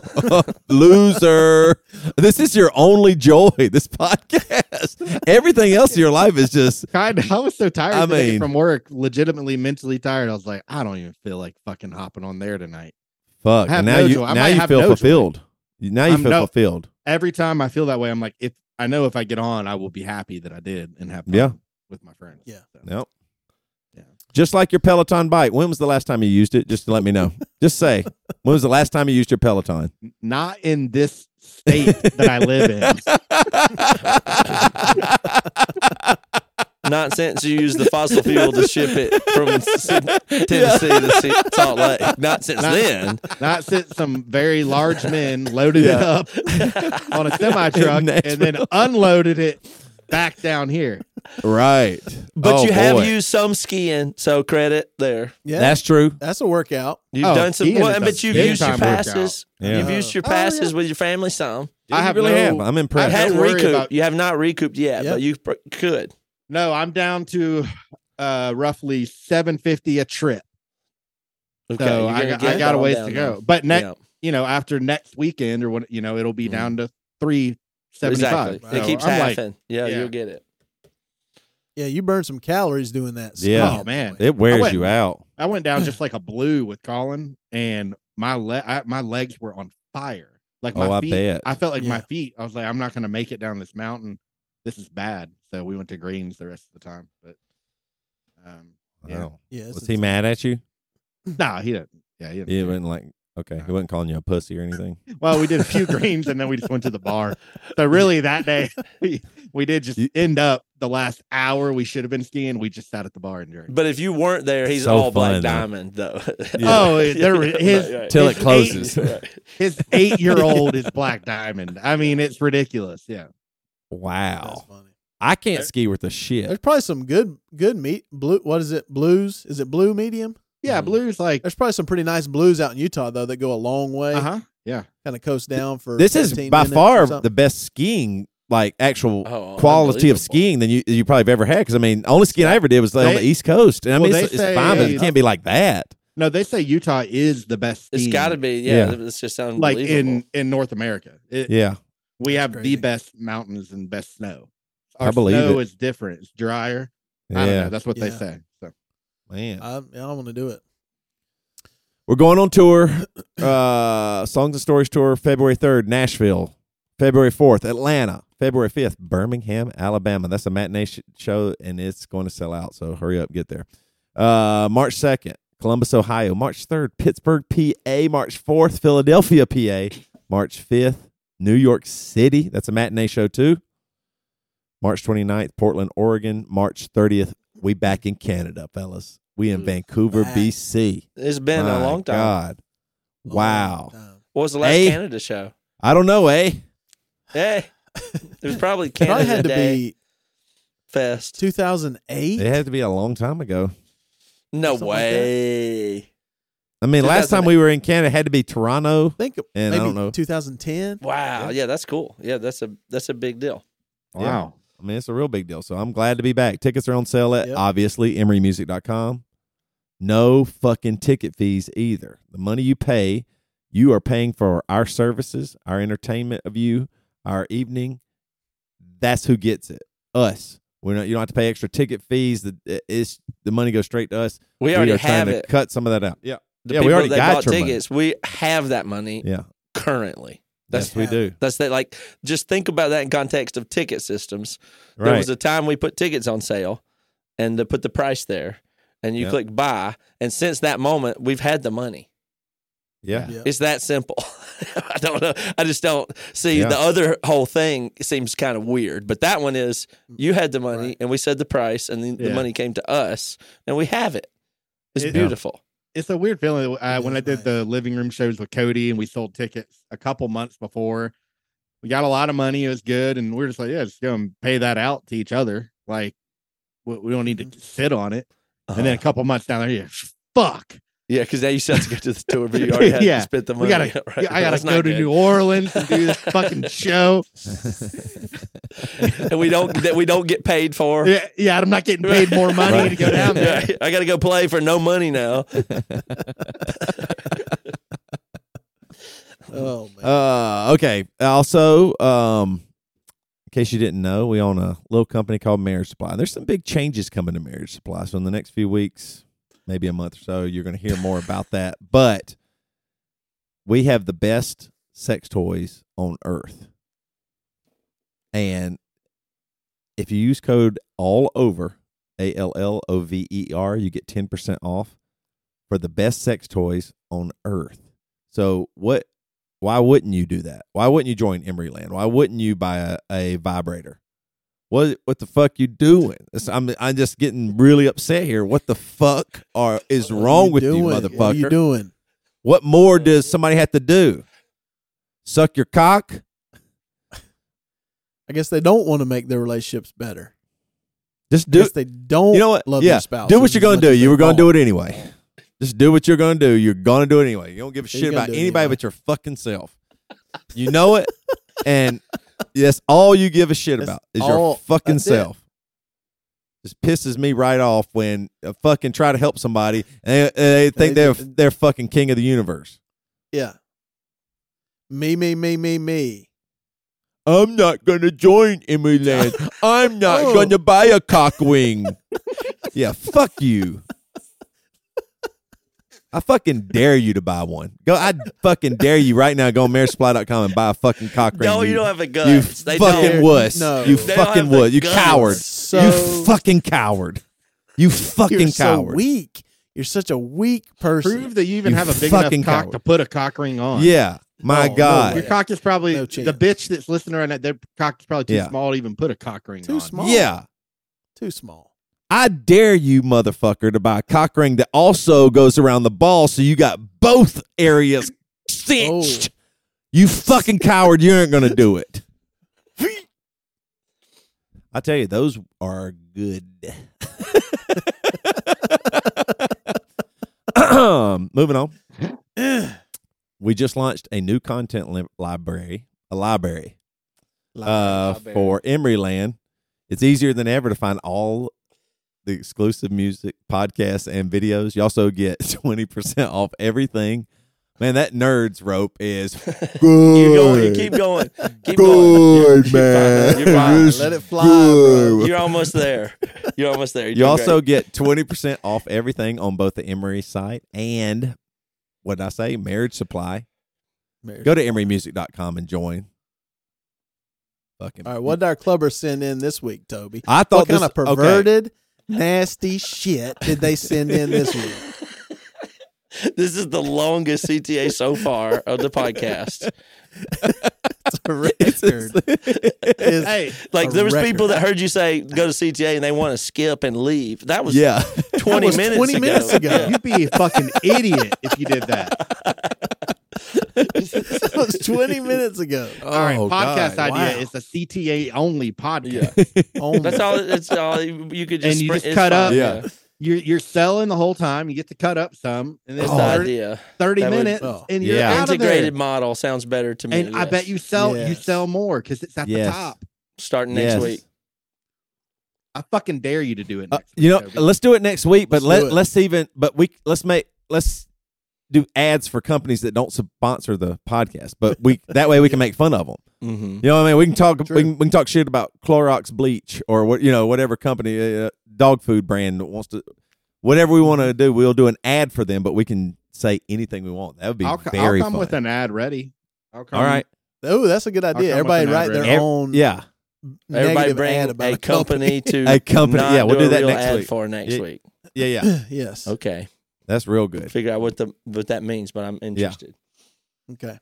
S1: Loser. This is your only joy, this podcast. Everything else in your life is just.
S4: I was so tired
S1: I
S4: today
S1: mean-
S4: from work, legitimately mentally tired. I was like, I don't even feel like fucking hopping on there tonight.
S1: fuck. And now
S4: no
S1: you
S4: joy. I
S1: now you feel
S4: no joy.
S1: fulfilled. Now you
S4: I'm
S1: feel
S4: no-
S1: fulfilled.
S4: Every time I feel that way, I'm like, if I know if I get on, I will be happy that I did and have fun
S1: Yeah.
S4: With my friends.
S2: Yeah.
S4: So,
S1: Yep.
S4: Yeah.
S1: Just like your Peloton bike. When was the last time you used it? Just to let me know. Just say. When was the last time you used your Peloton?
S4: Not in this state that I live in.
S3: Not since you used the fossil fuel to ship it from S- Tennessee to Salt Lake. Not since
S4: Not-
S3: then.
S4: Not since some very large men loaded it up on a semi truck and then unloaded it back down here.
S1: Right.
S3: But
S1: Oh,
S3: you have
S1: boy.
S3: used some skiing, so credit there.
S2: Yeah,
S1: That's true.
S2: that's a workout.
S3: You've
S4: Oh,
S3: done some,
S4: skiing
S3: well,
S4: is a
S3: but you've
S4: big
S3: used your
S4: time workout.
S3: passes.
S1: Yeah.
S3: You've used your
S2: Oh, yeah.
S3: passes with your family some.
S4: I
S1: You
S4: have
S1: really
S4: no-
S1: have. I'm
S3: You
S1: impressed.
S4: I
S3: hadn't
S4: don't worry
S3: recouped.
S4: about-
S3: You have not recouped yet,
S2: Yep.
S3: but you pr- could.
S4: No, I'm down to uh roughly 750 a trip.
S3: Okay,
S4: So
S3: you're
S4: I
S3: gonna
S4: got,
S3: get
S4: I got a
S3: on
S4: ways
S3: down
S4: to
S3: there.
S4: go. But next,
S3: Yeah,
S4: you know, after next weekend or what, you know, it'll be
S3: Mhm.
S4: down to 375.
S3: exactly. It
S4: So
S3: keeps
S4: I'm like,
S3: yeah,
S4: yeah.
S3: you'll get it.
S2: Yeah, you burn some calories doing that.
S1: Yeah.
S4: oh man,
S1: It wears
S4: went-
S1: you out.
S4: I went down just like a blue with Colin, and my le- I, my legs were on fire. Like my
S1: Oh, I
S4: feet,
S1: bet.
S4: I felt like my feet. I was like, I'm not going to make it down this mountain. This is bad. So we went to Greens the rest of the time. But um, yeah,
S1: Wow.
S2: Yeah, it's-
S1: Was he mad at you?
S4: nah, he didn't. Yeah, he didn't.
S1: He
S4: care.
S1: wasn't like, okay, he wasn't calling you a pussy or anything.
S4: Well, we did a few greens and then we just went to the bar. So really, that day we, we did just end up the last hour we should have been skiing. We just sat at the bar and drank.
S3: But if you weren't there, he's
S1: So
S3: all black
S1: fun, though.
S3: diamond, though.
S4: Oh, there were- his-
S3: Right, right.
S1: Till it
S4: It's eight-
S1: closes.
S3: Right.
S4: His eight year old is black diamond. I mean, it's ridiculous. Yeah.
S2: That's
S1: Wow.
S2: funny.
S1: I can't ski worth a shit.
S2: There's probably some good good meat blue. What is it? Blues? Is it blue medium?
S4: Yeah,
S3: Mhm.
S4: blues like
S2: There's probably some pretty nice blues out in Utah though that go a long way.
S4: uh huh. Yeah.
S2: Kind of coast down for.
S1: This is by far the best skiing, like actual
S3: Oh,
S1: quality of skiing than you you probably have ever had. Because I mean, only skiing I ever did was like, on the East Coast, and I
S4: well,
S1: mean, it's,
S4: they
S1: it's fine, but
S4: say-
S1: it can't be like that.
S4: No, they say Utah is the best.
S3: It's got to be. Yeah,
S1: Yeah.
S3: it's just
S4: like in in North America. It-
S1: Yeah,
S4: we
S2: That's
S4: have
S2: crazy.
S4: the best mountains and best snow.
S1: I believe
S4: snow
S1: it.
S4: is different. It's drier. I don't
S1: yeah,
S4: know. That's what they say.
S1: Man.
S2: I, I want to do it.
S1: We're going on tour. Uh, Songs and Stories tour, February third, Nashville. February fourth, Atlanta. February fifth, Birmingham, Alabama. That's a matinee sh- show, and it's going to sell out. So hurry up, get there. Uh, March second, Columbus, Ohio. March third, Pittsburgh, PA. March fourth, Philadelphia, PA. March fifth, New York City. That's a matinee show too. March 29th, Portland, Oregon. March 30th, we back in Canada, fellas. We in Vancouver,
S2: Back.
S1: BC.
S3: it's been a long time.
S1: God. Wow.
S2: time.
S3: What was the last
S1: Hey.
S3: Canada show?
S1: I don't know, eh?
S3: Hey, it was probably
S2: It probably had to
S3: Day
S2: be
S3: Fest.
S2: 2008.
S1: It had to be a long time ago.
S3: No
S2: Something like
S3: way.
S1: I mean, last time we were in Canada, it had to be Toronto.
S2: I think
S1: And I don't know.
S2: 2010.
S3: Wow. Yeah. that's cool. Yeah, that's a that's a big deal.
S4: wow.
S1: I mean, it's a real big deal. So I'm glad to be back. Tickets are on sale at
S2: Yep.
S1: obviously emerymusic.com. No fucking ticket fees either. The money you pay, you are paying for our services, our entertainment of you, our evening. That's who gets it. Us. We're not. You don't have to pay extra ticket fees. The it's the money goes straight to us.
S3: We already
S1: are trying
S3: have
S1: to
S3: it.
S1: cut some of that out. Yeah.
S3: The
S1: Yeah, we already got your money.
S3: tickets, we have that money
S1: Yeah.
S3: currently. That's
S1: Yes, we do.
S3: that's that. Like, just think about that in context of ticket systems.
S1: Right.
S3: There was a time we put tickets on sale, and to put the price there, and you
S1: Yep.
S3: click buy, and since that moment, we've had the money.
S1: yeah.
S2: Yeah.
S3: It's that simple. I don't know. I just don't see
S1: Yeah.
S3: the other whole thing seems kind of weird. But that one is you had the money
S2: Right.
S3: and we said the price and the, the money came to us and we have it. It's
S4: It-
S3: beautiful.
S4: It's a weird feeling. Uh, when I did
S2: nice.
S4: the living room shows with Cody and we sold tickets a couple months before, we got a lot of money. It was good. And we are just like, yeah, just go and pay that out to each other. Like, we, we don't need to
S2: Mhm.
S4: sit on it.
S3: Uh-huh.
S4: And then a couple months down there, yeah, fuck.
S3: Yeah, because now you still have to go to the tour, but you already had
S4: Yeah.
S3: to spend the
S4: We
S3: money.
S4: gotta,
S3: right?
S4: yeah, I gotta go
S3: not
S4: to
S3: good.
S4: New Orleans and do this fucking show.
S3: and we don't that we don't get paid for.
S4: Yeah, yeah, I'm not getting paid more money
S1: Right.
S4: to go down there.
S3: Yeah, I got to go play for no money now.
S2: Oh man.
S1: Uh, okay. Also, um, in case you didn't know, we own a little company called Marriage Supply. There's some big changes coming to Marriage Supply. So in the next few weeks, maybe a month or so, you're going to hear more about that. But we have the best sex toys on earth. And if you use code all over A L L O V E R, you get 10% off for the best sex toys on earth. So what why wouldn't you do that? Why wouldn't you join Emeryland? Why wouldn't you buy a, a vibrator? What what the fuck you doing? It's- I'm I'm just getting really upset here. What the fuck are is
S2: What
S1: wrong with
S2: doing?
S1: you,
S2: What
S1: motherfucker?
S2: you doing?
S1: What more does somebody have to do? Suck your cock?
S2: I guess they don't want to make their relationships better.
S1: Just do
S2: they don't
S1: You know what?
S2: love
S1: yeah.
S2: their spouse.
S1: do what you're gonna do. You were gonna do it anyway. Just do what you're gonna do. You're gonna do it anyway. You don't give a shit about anybody
S2: anyway.
S1: but your fucking self. You know it, and that's all you give a shit about is
S2: all-
S1: your fucking
S2: that's it.
S1: self. Just pisses me right off when I fucking try to help somebody and they, they think
S2: They
S1: they're they're fucking king of the universe.
S2: Yeah. Me, me, me, me, me.
S1: I'm not gonna join Emeryland. I'm not
S2: Oh.
S1: gonna buy a cock wing. yeah, fuck you. I fucking dare you to buy one. Go, I fucking dare you right now. Go on marriagesupply.com and buy a fucking cock ring.
S3: No, you
S1: you,
S3: don't have a
S1: gun.
S3: you. They
S1: fucking
S3: don't.
S1: wuss.
S2: No.
S1: You
S2: They
S1: fucking
S3: have the
S1: would. You coward.
S2: So
S1: you fucking coward. You fucking
S2: you're so
S1: coward.
S2: weak. You're such a weak person.
S4: Prove that you even
S1: You
S4: have a big enough cock
S1: coward.
S4: to put a cock ring on.
S1: Yeah, my
S2: Oh,
S1: God.
S2: way.
S4: Your cock is probably
S2: No
S4: the bitch that's listening right now. Their cock is probably too
S1: Yeah.
S4: small to even put a cock ring
S2: Too
S4: on.
S2: small.
S1: yeah.
S2: Too small.
S1: I dare you, motherfucker, to buy a cock ring that also goes around the ball so you got both areas cinched.
S2: Oh.
S1: You fucking coward, you ain't gonna do it. I tell you, those are good. Moving on. We just launched a new content li- library, a library uh,
S3: Library.
S1: for Emeryland. It's easier than ever to find all the exclusive music, podcasts, and videos. You also get 20% off everything. Man, that nerd's rope is
S3: Keep going. Keep going. Keep going.
S1: good,
S3: You're
S1: man.
S3: You're fine.
S2: Let it fly, bro.
S3: You're almost there. You're almost there. You're
S1: You also
S3: great.
S1: get 20% off everything on both the Emery site and what did I say? Marriage Supply. Go to emerymusic.com and join. Fucking
S2: All right, what did our clubbers send in this week, Toby?
S1: I thought
S2: What kind of perverted, nasty shit did they send in this week?
S3: This is the longest CTA so far of the podcast.
S2: It's a record. It's
S4: Hey,
S3: Like there was
S2: record.
S3: people that heard you say go to CTA and they want to skip and leave. That was
S1: Yeah.
S3: 20
S2: was
S3: minutes
S2: 20
S3: ago.
S2: minutes ago.
S3: Yeah.
S4: you'd be a fucking idiot if you did that.
S2: It was 20 minutes ago.
S4: All right,
S1: Oh,
S4: podcast
S1: God.
S4: idea
S2: Wow.
S4: is a CTA only podcast.
S3: Yeah.
S2: Oh,
S3: That's all. It's all you could just.
S4: And you just cut
S3: fine,
S4: up.
S1: Yeah.
S4: You're you're selling the whole time. You get to cut up some, and then
S1: Oh.
S3: the
S4: 30,
S3: idea.
S4: 30
S3: That would-
S4: minutes,
S2: oh.
S4: and you're
S1: Yeah.
S4: out of
S3: Integrated
S4: there.
S3: model sounds better to me.
S4: And I bet you sell you sell more because it's at
S1: Yes.
S4: the top.
S3: starting next
S1: Yes.
S3: week.
S4: I fucking dare you to do it.
S1: Uh,
S4: Next
S1: you know,
S4: week, Toby.
S1: let's do it next week, but
S2: Let's
S1: let let's even but we let's make let's do ads for companies that don't sponsor the podcast. But we that way we can make fun of them.
S3: Mm-hmm.
S1: You know what I mean? We can talk we can, we can talk shit about Clorox bleach or what you know whatever company uh, dog food brand wants to whatever we want to do. We'll do an ad for them, but we can say anything we want. That would be
S4: I'll,
S1: very
S4: I'll come
S1: fun.
S4: with an ad ready. I'll come,
S1: All right,
S2: oh, that's a good idea.
S4: come up with
S2: Everybody write their
S4: ready.
S2: Own
S1: yeah,
S3: Everybody
S2: negative
S3: bring
S2: ad
S3: a,
S2: about
S3: company, to
S1: A company,
S3: not
S1: yeah, we'll do
S3: a
S1: that
S3: real
S1: next
S3: ad
S1: week.
S3: for next
S1: Yeah.
S3: week.
S1: yeah, yeah.
S2: yes.
S3: Okay,
S1: That's real good.
S3: figure out what the what that means, but I'm interested.
S2: Okay.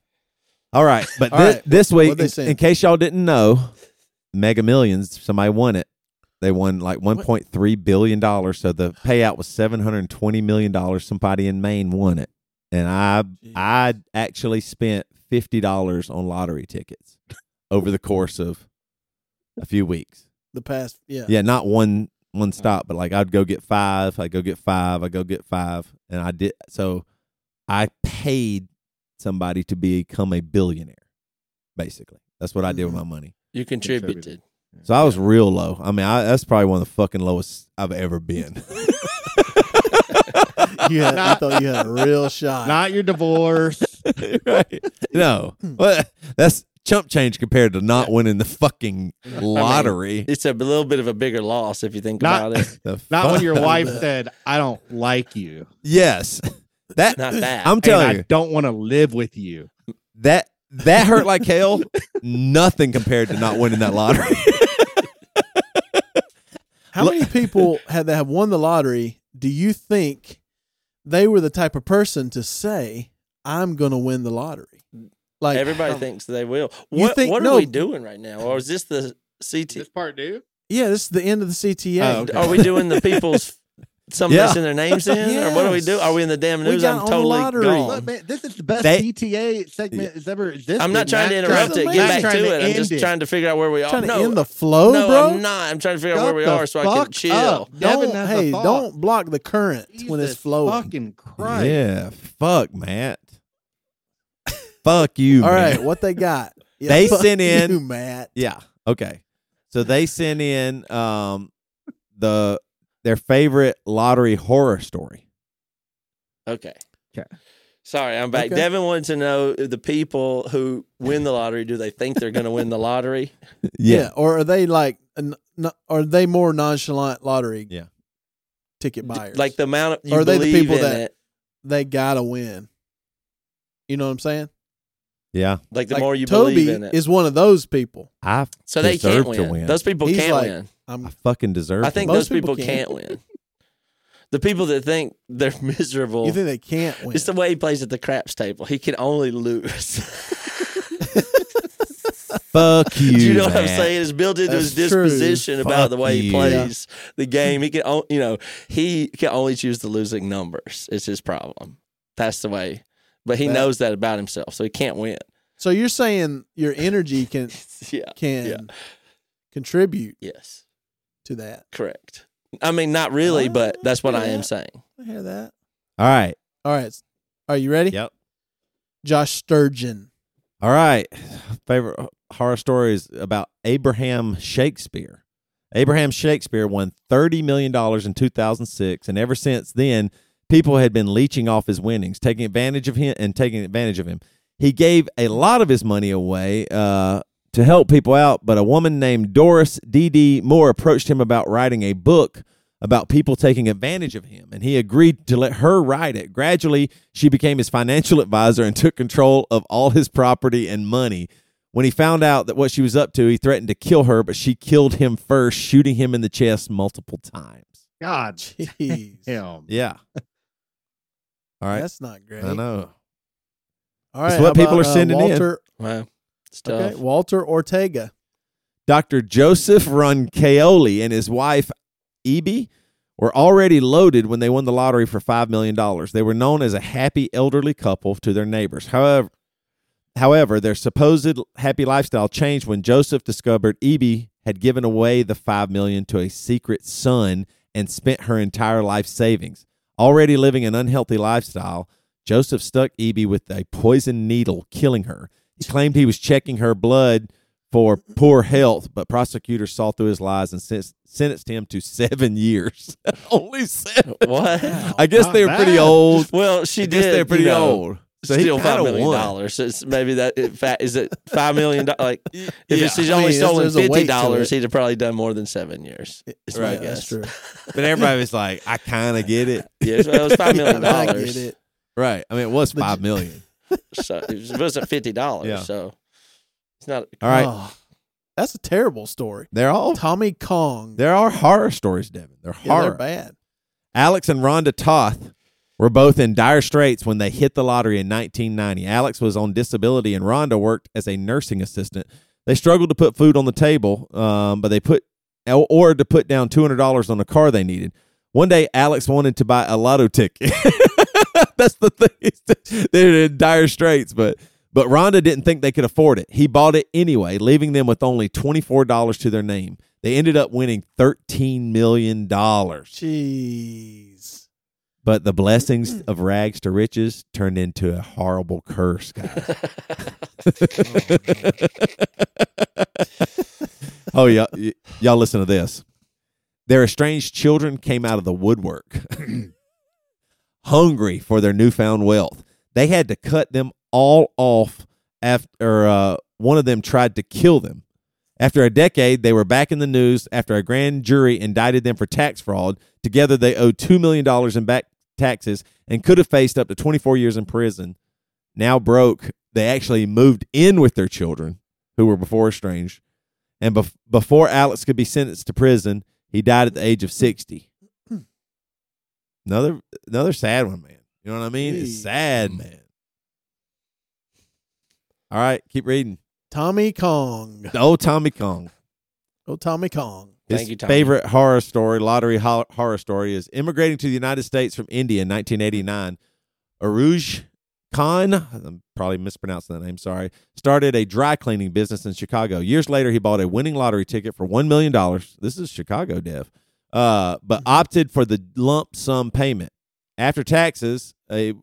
S1: All right, but
S2: All
S1: this,
S2: right.
S1: this week, in, in case y'all didn't know, Mega Millions, somebody won it. They won like one point three billion dollars. So the payout was seven hundred twenty million dollars. Somebody in Maine won it, and I I actually spent fifty dollars on lottery tickets over the course of a few weeks.
S2: The past, yeah.
S1: Yeah, not one one stop, but like I'd go get five, I go get five, I go get five, and I did. So I paid somebody to become a billionaire. Basically, that's what I did with mm-hmm. my money.
S3: You contributed.
S1: So I was real low. I mean, I, that's probably one of the fucking lowest I've ever been.
S2: You had, I thought you had a real shot.
S4: Not your divorce.
S1: right? No, well, that's chump change compared to not winning the fucking lottery.
S3: It's a little bit of a bigger loss if you think
S4: Not-
S3: about it.
S1: The
S4: Not when your wife said, "I don't like you."
S1: Yes, that
S3: Not that.
S1: I'm
S4: and
S1: telling
S4: I
S1: you
S4: don't want to live with you.
S1: that that hurt like hell. Nothing compared to not winning that lottery.
S2: How many people had that have won the lottery? Do you think they were the type of person to say, "I'm going to win the lottery"? Like
S3: Everybody
S2: um,
S3: thinks they will. What
S2: think-
S3: what
S2: no.
S3: are we doing right now? Or is this the CT?
S4: This part, do
S2: Yeah, this is the end of the CTA.
S4: Oh, okay.
S3: Are we doing the people's some
S1: Yeah.
S3: missing their names in, or what do we do? Are we in the damn
S2: We
S3: news?
S2: got
S3: I'm
S2: on the
S3: totally
S2: lottery.
S3: gone.
S4: Look, man, this is the best
S1: They-
S4: CTA segment has ever existed.
S3: I'm not trying to interrupt it. Get back to
S4: trying
S3: it. I'm just
S4: it.
S3: trying to figure out where we are.
S2: trying to
S3: no,
S2: end the flow,
S3: no,
S2: bro.
S3: I'm not. I'm trying to figure out where we are so I can chill.
S4: up.
S2: Don't hey, don't block the current when it's flowing.
S4: Fucking Christ.
S1: Yeah, fuck Matt. Fuck you.
S2: All
S1: man.
S2: right, what they got? Yeah,
S1: They
S2: fuck
S1: sent in-
S2: you, Matt.
S1: Yeah. Okay. So they sent in um the their favorite lottery horror story.
S3: Okay.
S4: Okay.
S3: Sorry, I'm back.
S2: Okay.
S3: Devin wanted to know if the people who win the lottery, do they think they're going to win the lottery?
S2: Yeah. or are they like? n- n- Are they more nonchalant lottery?
S1: Yeah.
S2: Ticket buyers,
S3: Like the amount of you
S2: Or are they the
S3: believe
S2: people
S3: in
S2: that-
S3: it.
S2: they gotta win. You know what I'm saying?
S1: Yeah.
S3: Like the
S2: Like,
S3: more you
S2: Toby
S3: believe in it.
S2: is one of those people.
S1: I
S3: so they
S1: deserve
S3: can't
S1: to
S3: win.
S1: win.
S3: Those people
S2: He's
S3: can't
S2: like-
S3: win.
S2: I'm
S1: I fucking deserve
S3: I think
S1: win.
S3: those
S2: Most people
S3: people can't
S2: can't.
S3: win. The people that think they're miserable.
S2: You think they can't win?
S3: it's the way he plays at the craps table. He can only lose.
S1: fuck you.
S3: you know what I'm
S1: Matt.
S3: saying? It's built into his
S2: That's true.
S3: disposition about
S1: Fuck
S3: the way he
S1: you.
S3: plays the game. He can, o- you know, he can only choose the losing numbers. It's his problem. That's the way. But he
S2: That-
S3: knows that about himself, so he can't win.
S2: so you're saying your energy can
S3: Yeah.
S2: can
S3: Yeah.
S2: contribute
S3: Yes.
S2: to that.
S3: Correct. I mean, not really,
S2: Ah,
S3: but that's what I
S2: yeah.
S3: am saying.
S2: I hear that.
S1: All right.
S2: All right, are you ready?
S1: Yep.
S2: Josh Sturgeon.
S1: All right. Favorite horror story is about Abraham Shakespeare. Abraham Shakespeare won $30 million in 2006, and ever since then, people had been leeching off his winnings, taking advantage of him and taking advantage of him. He gave a lot of his money away uh, to help people out, but a woman named Doris D.D. Moore approached him about writing a book about people taking advantage of him, and he agreed to let her write it. Gradually, she became his financial advisor and took control of all his property and money. When he found out that what she was up to, he threatened to kill her, but she killed him first, shooting him in the chest multiple times.
S4: God
S2: Jeez.
S1: Yeah. All right.
S2: That's not great.
S1: I know.
S2: All right.
S1: It's what
S2: how
S1: people
S2: about,
S1: are sending uh, in.
S2: Walter,
S3: Wow.
S2: Okay, Walter Ortega.
S1: Dr. Joseph Roncaioli and his wife, Ebe, were already loaded when they won the lottery for $5 million. They were known as a happy elderly couple to their neighbors. However, however, their supposed happy lifestyle changed when Joseph discovered Ebe had given away the 5 million to a secret son and spent her entire life savings. Already living an unhealthy lifestyle, Joseph stuck Ebe with a poison needle, killing her. He claimed he was checking her blood for poor health, but prosecutors saw through his lies and sen- sentenced him to seven years. Only seven.
S3: What?
S1: I guess
S4: Not
S1: they were pretty old.
S3: Well, she
S1: I guess
S3: did.
S1: they're pretty
S3: you know,
S1: old. So he
S3: Still five
S1: kinda
S3: million
S1: won.
S3: dollars. It's maybe that. In fact, is it five million? do- Like, if
S1: Yeah.
S3: it's, he's
S2: I
S3: only
S2: mean,
S3: stolen
S2: there's a weight
S3: fifty
S2: to
S3: dollars, he'd have probably done more than seven years. Is my
S1: Right.
S3: guess.
S2: That's true.
S1: But everybody was like, I kind of get it.
S3: Yeah, it was five million dollars.
S2: get.
S1: Right. I mean, it was five million.
S3: So it wasn't fifty dollars.
S1: Yeah.
S3: So it's not.
S1: All right.
S2: Oh, that's a terrible story.
S1: They're all,
S2: Tommy Kong.
S1: there are horror stories, Devin. They're
S2: Yeah,
S1: horror.
S2: they're bad.
S1: Alex and Rhonda Toth were both in dire straits when they hit the lottery in 1990. Alex was on disability and Rhonda worked as a nursing assistant. They struggled to put food on the table, um, but they put or to put down $200 on a car they needed. One day, Alex wanted to buy a lotto ticket. That's the thing. They're in dire straits, but but Rhonda didn't think they could afford it. He bought it anyway, leaving them with only $24 to their name. They ended up winning $13 million.
S2: Jeez.
S1: But the blessings of rags to riches turned into a horrible curse, guys. oh, yeah. y- Y'all listen to this. Their estranged children came out of the woodwork, hungry for their newfound wealth. They had to cut them all off after uh, one of them tried to kill them. After a decade, they were back in the news after a grand jury indicted them for tax fraud. Together, they owed $2 million in back taxes and could have faced up to 24 years in prison. Now broke, they actually moved in with their children, who were before estranged. And bef- before Alex could be sentenced to prison, he died at the age of 60. Another another sad one, man. You know what I mean? It's sad, man. All right, keep reading.
S2: Tommy Kong.
S1: Oh, Tommy Kong.
S2: Oh, Tommy Kong.
S1: His
S3: Thank you, Tommy.
S1: favorite horror story, lottery ho- horror story, is immigrating to the United States from India in 1989. Aruj Khan, I'm probably mispronouncing that name, sorry, started a dry cleaning business in Chicago. Years later, he bought a winning lottery ticket for $1 million. This is Chicago, Dev. Uh, but opted for the lump sum payment. After taxes, a,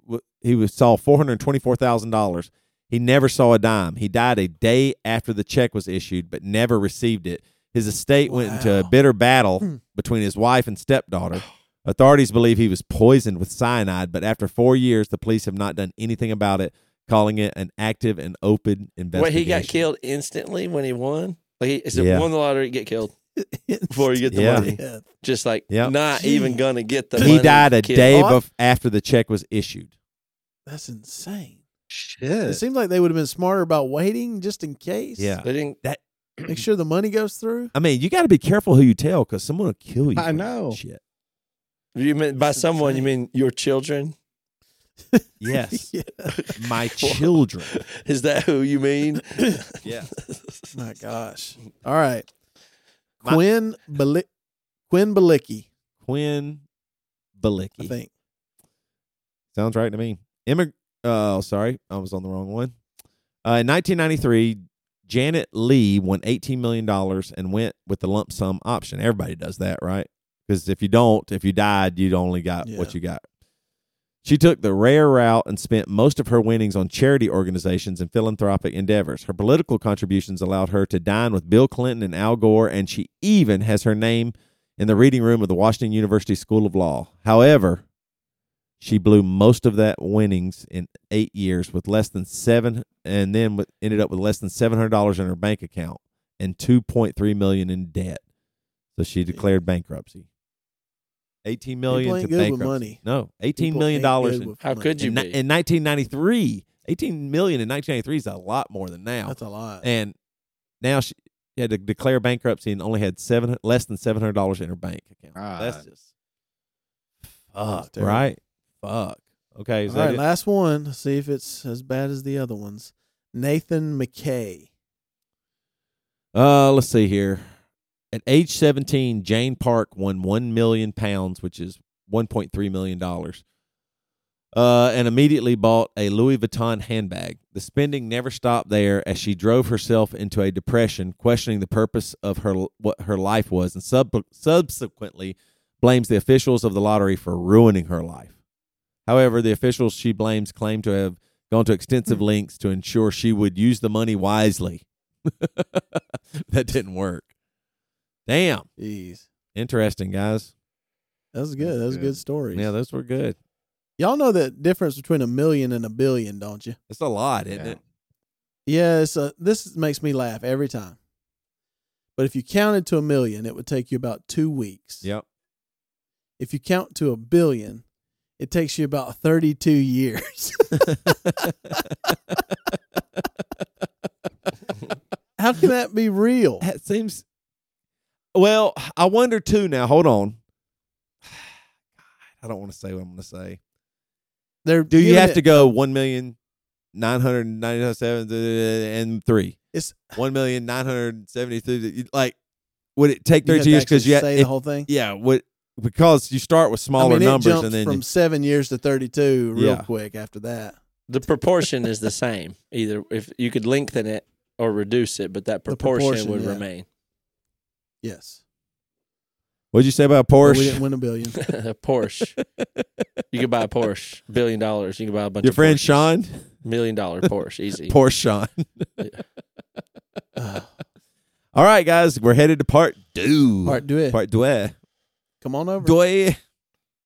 S1: he was, saw $424,000. He never saw a dime. He died a day after the check was issued, but never received it. His estate went into a bitter battle hmm. between his wife and stepdaughter. Authorities believe he was poisoned with cyanide, but after four years, the police have not done anything about it, calling it an active and open
S3: Wait,
S1: investigation.
S3: he got killed instantly when he won. Like he is it
S1: Yeah.
S3: won the lottery, get killed before you get the
S1: Yeah.
S3: money.
S2: Yeah.
S3: Just like
S1: Yep.
S3: not
S2: Gee.
S3: even gonna get the.
S1: He
S3: money,
S1: died a
S3: killed.
S1: day
S2: Oh,
S1: bef- after the check was issued.
S2: That's insane.
S4: Shit.
S2: It seems like they would have been smarter about waiting just in case.
S1: Yeah.
S3: They didn't.
S2: Make sure the money goes through.
S1: I mean, you got to be careful who you tell because someone will kill you.
S4: I
S1: for that
S4: know.
S1: Shit.
S3: You mean by
S2: That's
S3: someone? You mean your children?
S1: Yes.
S2: yeah.
S1: My children.
S3: Is that who you mean?
S1: Yeah.
S2: My gosh. All right.
S1: My-
S2: Quinn Bali- Quinn Balicki,
S1: Quinn
S2: I
S1: Balicki.
S2: think.
S1: Sounds right to me. Immig- oh, sorry. I was on the wrong one. Uh, in 1993, Janet Lee won $18 million and went with the lump sum option. Everybody does that, right? Because if you don't, if you died, you'd only got what you got. She took the rare route and spent most of her winnings on charity organizations and philanthropic endeavors. Her political contributions allowed her to dine with Bill Clinton and Al Gore, and she even has her name in the reading room of the Washington University School of Law. However, she blew most of that winnings in eight years with less than seven, and then with, ended up with less than seven hundred dollars in her bank account and two point three million in debt. So she declared bankruptcy. Eighteen million to
S2: ain't good with
S1: bankruptcy.
S2: money.
S1: No, eighteen
S2: People
S1: million dollars in,
S3: How
S2: money.
S3: could you
S1: in,
S3: be?
S1: in 1993. 18 million in 1993 is a lot more than now.
S2: That's a lot.
S1: and now she had to declare bankruptcy and only had seven less than seven hundred dollars in her bank account. That's
S4: God.
S1: just
S2: That's
S1: fuck,
S2: terrible.
S1: right? Fuck. Okay, is
S2: All
S1: it?
S2: last one. See if it's as bad as the other ones. Nathan McKay.
S1: Uh, let's see here. At age 17, Jane Park won 1 million pounds, which is 1.3 million dollars. Uh, and immediately bought a Louis Vuitton handbag. The spending never stopped there as she drove herself into a depression, questioning the purpose of her what her life was, and sub- subsequently blames the officials of the lottery for ruining her life. However, the officials she blames claim to have gone to extensive lengths to ensure she would use the money wisely. that didn't work. Damn.
S2: Jeez.
S1: Interesting, guys.
S2: That was good.
S4: That's
S2: That was
S4: good.
S2: good stories.
S1: Yeah, those were good.
S2: Y'all know the difference between a million and a billion, don't you?
S1: It's a lot, isn't
S4: Yeah.
S1: it?
S2: Yes. Uh, this makes me laugh every time. But if you counted to a million, it would take you about two weeks.
S1: Yep.
S2: If you count to a billion, it takes you about 32 years. How can that be real?
S1: That seems. Well, I wonder too. Now, hold on. I don't want to say what I'm going to say.
S2: They're
S1: Do you have
S2: it-
S1: to go one million nine hundred ninety seven and three?
S2: It's
S1: One million nine hundred seventy three. Like, would it take thirty years? Because
S2: actually
S1: you ha-
S2: say
S1: if-
S2: the whole thing.
S1: yeah, would because you start with smaller
S2: I mean, it
S1: numbers
S2: jumps
S1: and then
S2: from
S1: you-
S2: seven years to 32 real
S1: Yeah.
S2: quick after that.
S3: The proportion is the same. Either if you could lengthen it or reduce it, but that proportion,
S2: proportion,
S3: would
S2: yeah.
S3: remain.
S2: Yes.
S1: what'd you say about
S2: But
S1: Porsche?
S2: we didn't win a billion.
S3: a Porsche. You could buy a Porsche, billion dollars. You can buy a bunch
S1: Your
S3: of
S1: friend
S3: Porsches.
S1: Sean,
S3: million dollar Porsche, easy.
S1: Porsche Sean.
S2: Uh,
S1: All right, guys, we're headed to part two.
S2: Part deux.
S1: Part deux.
S2: Come on over.
S1: Deux.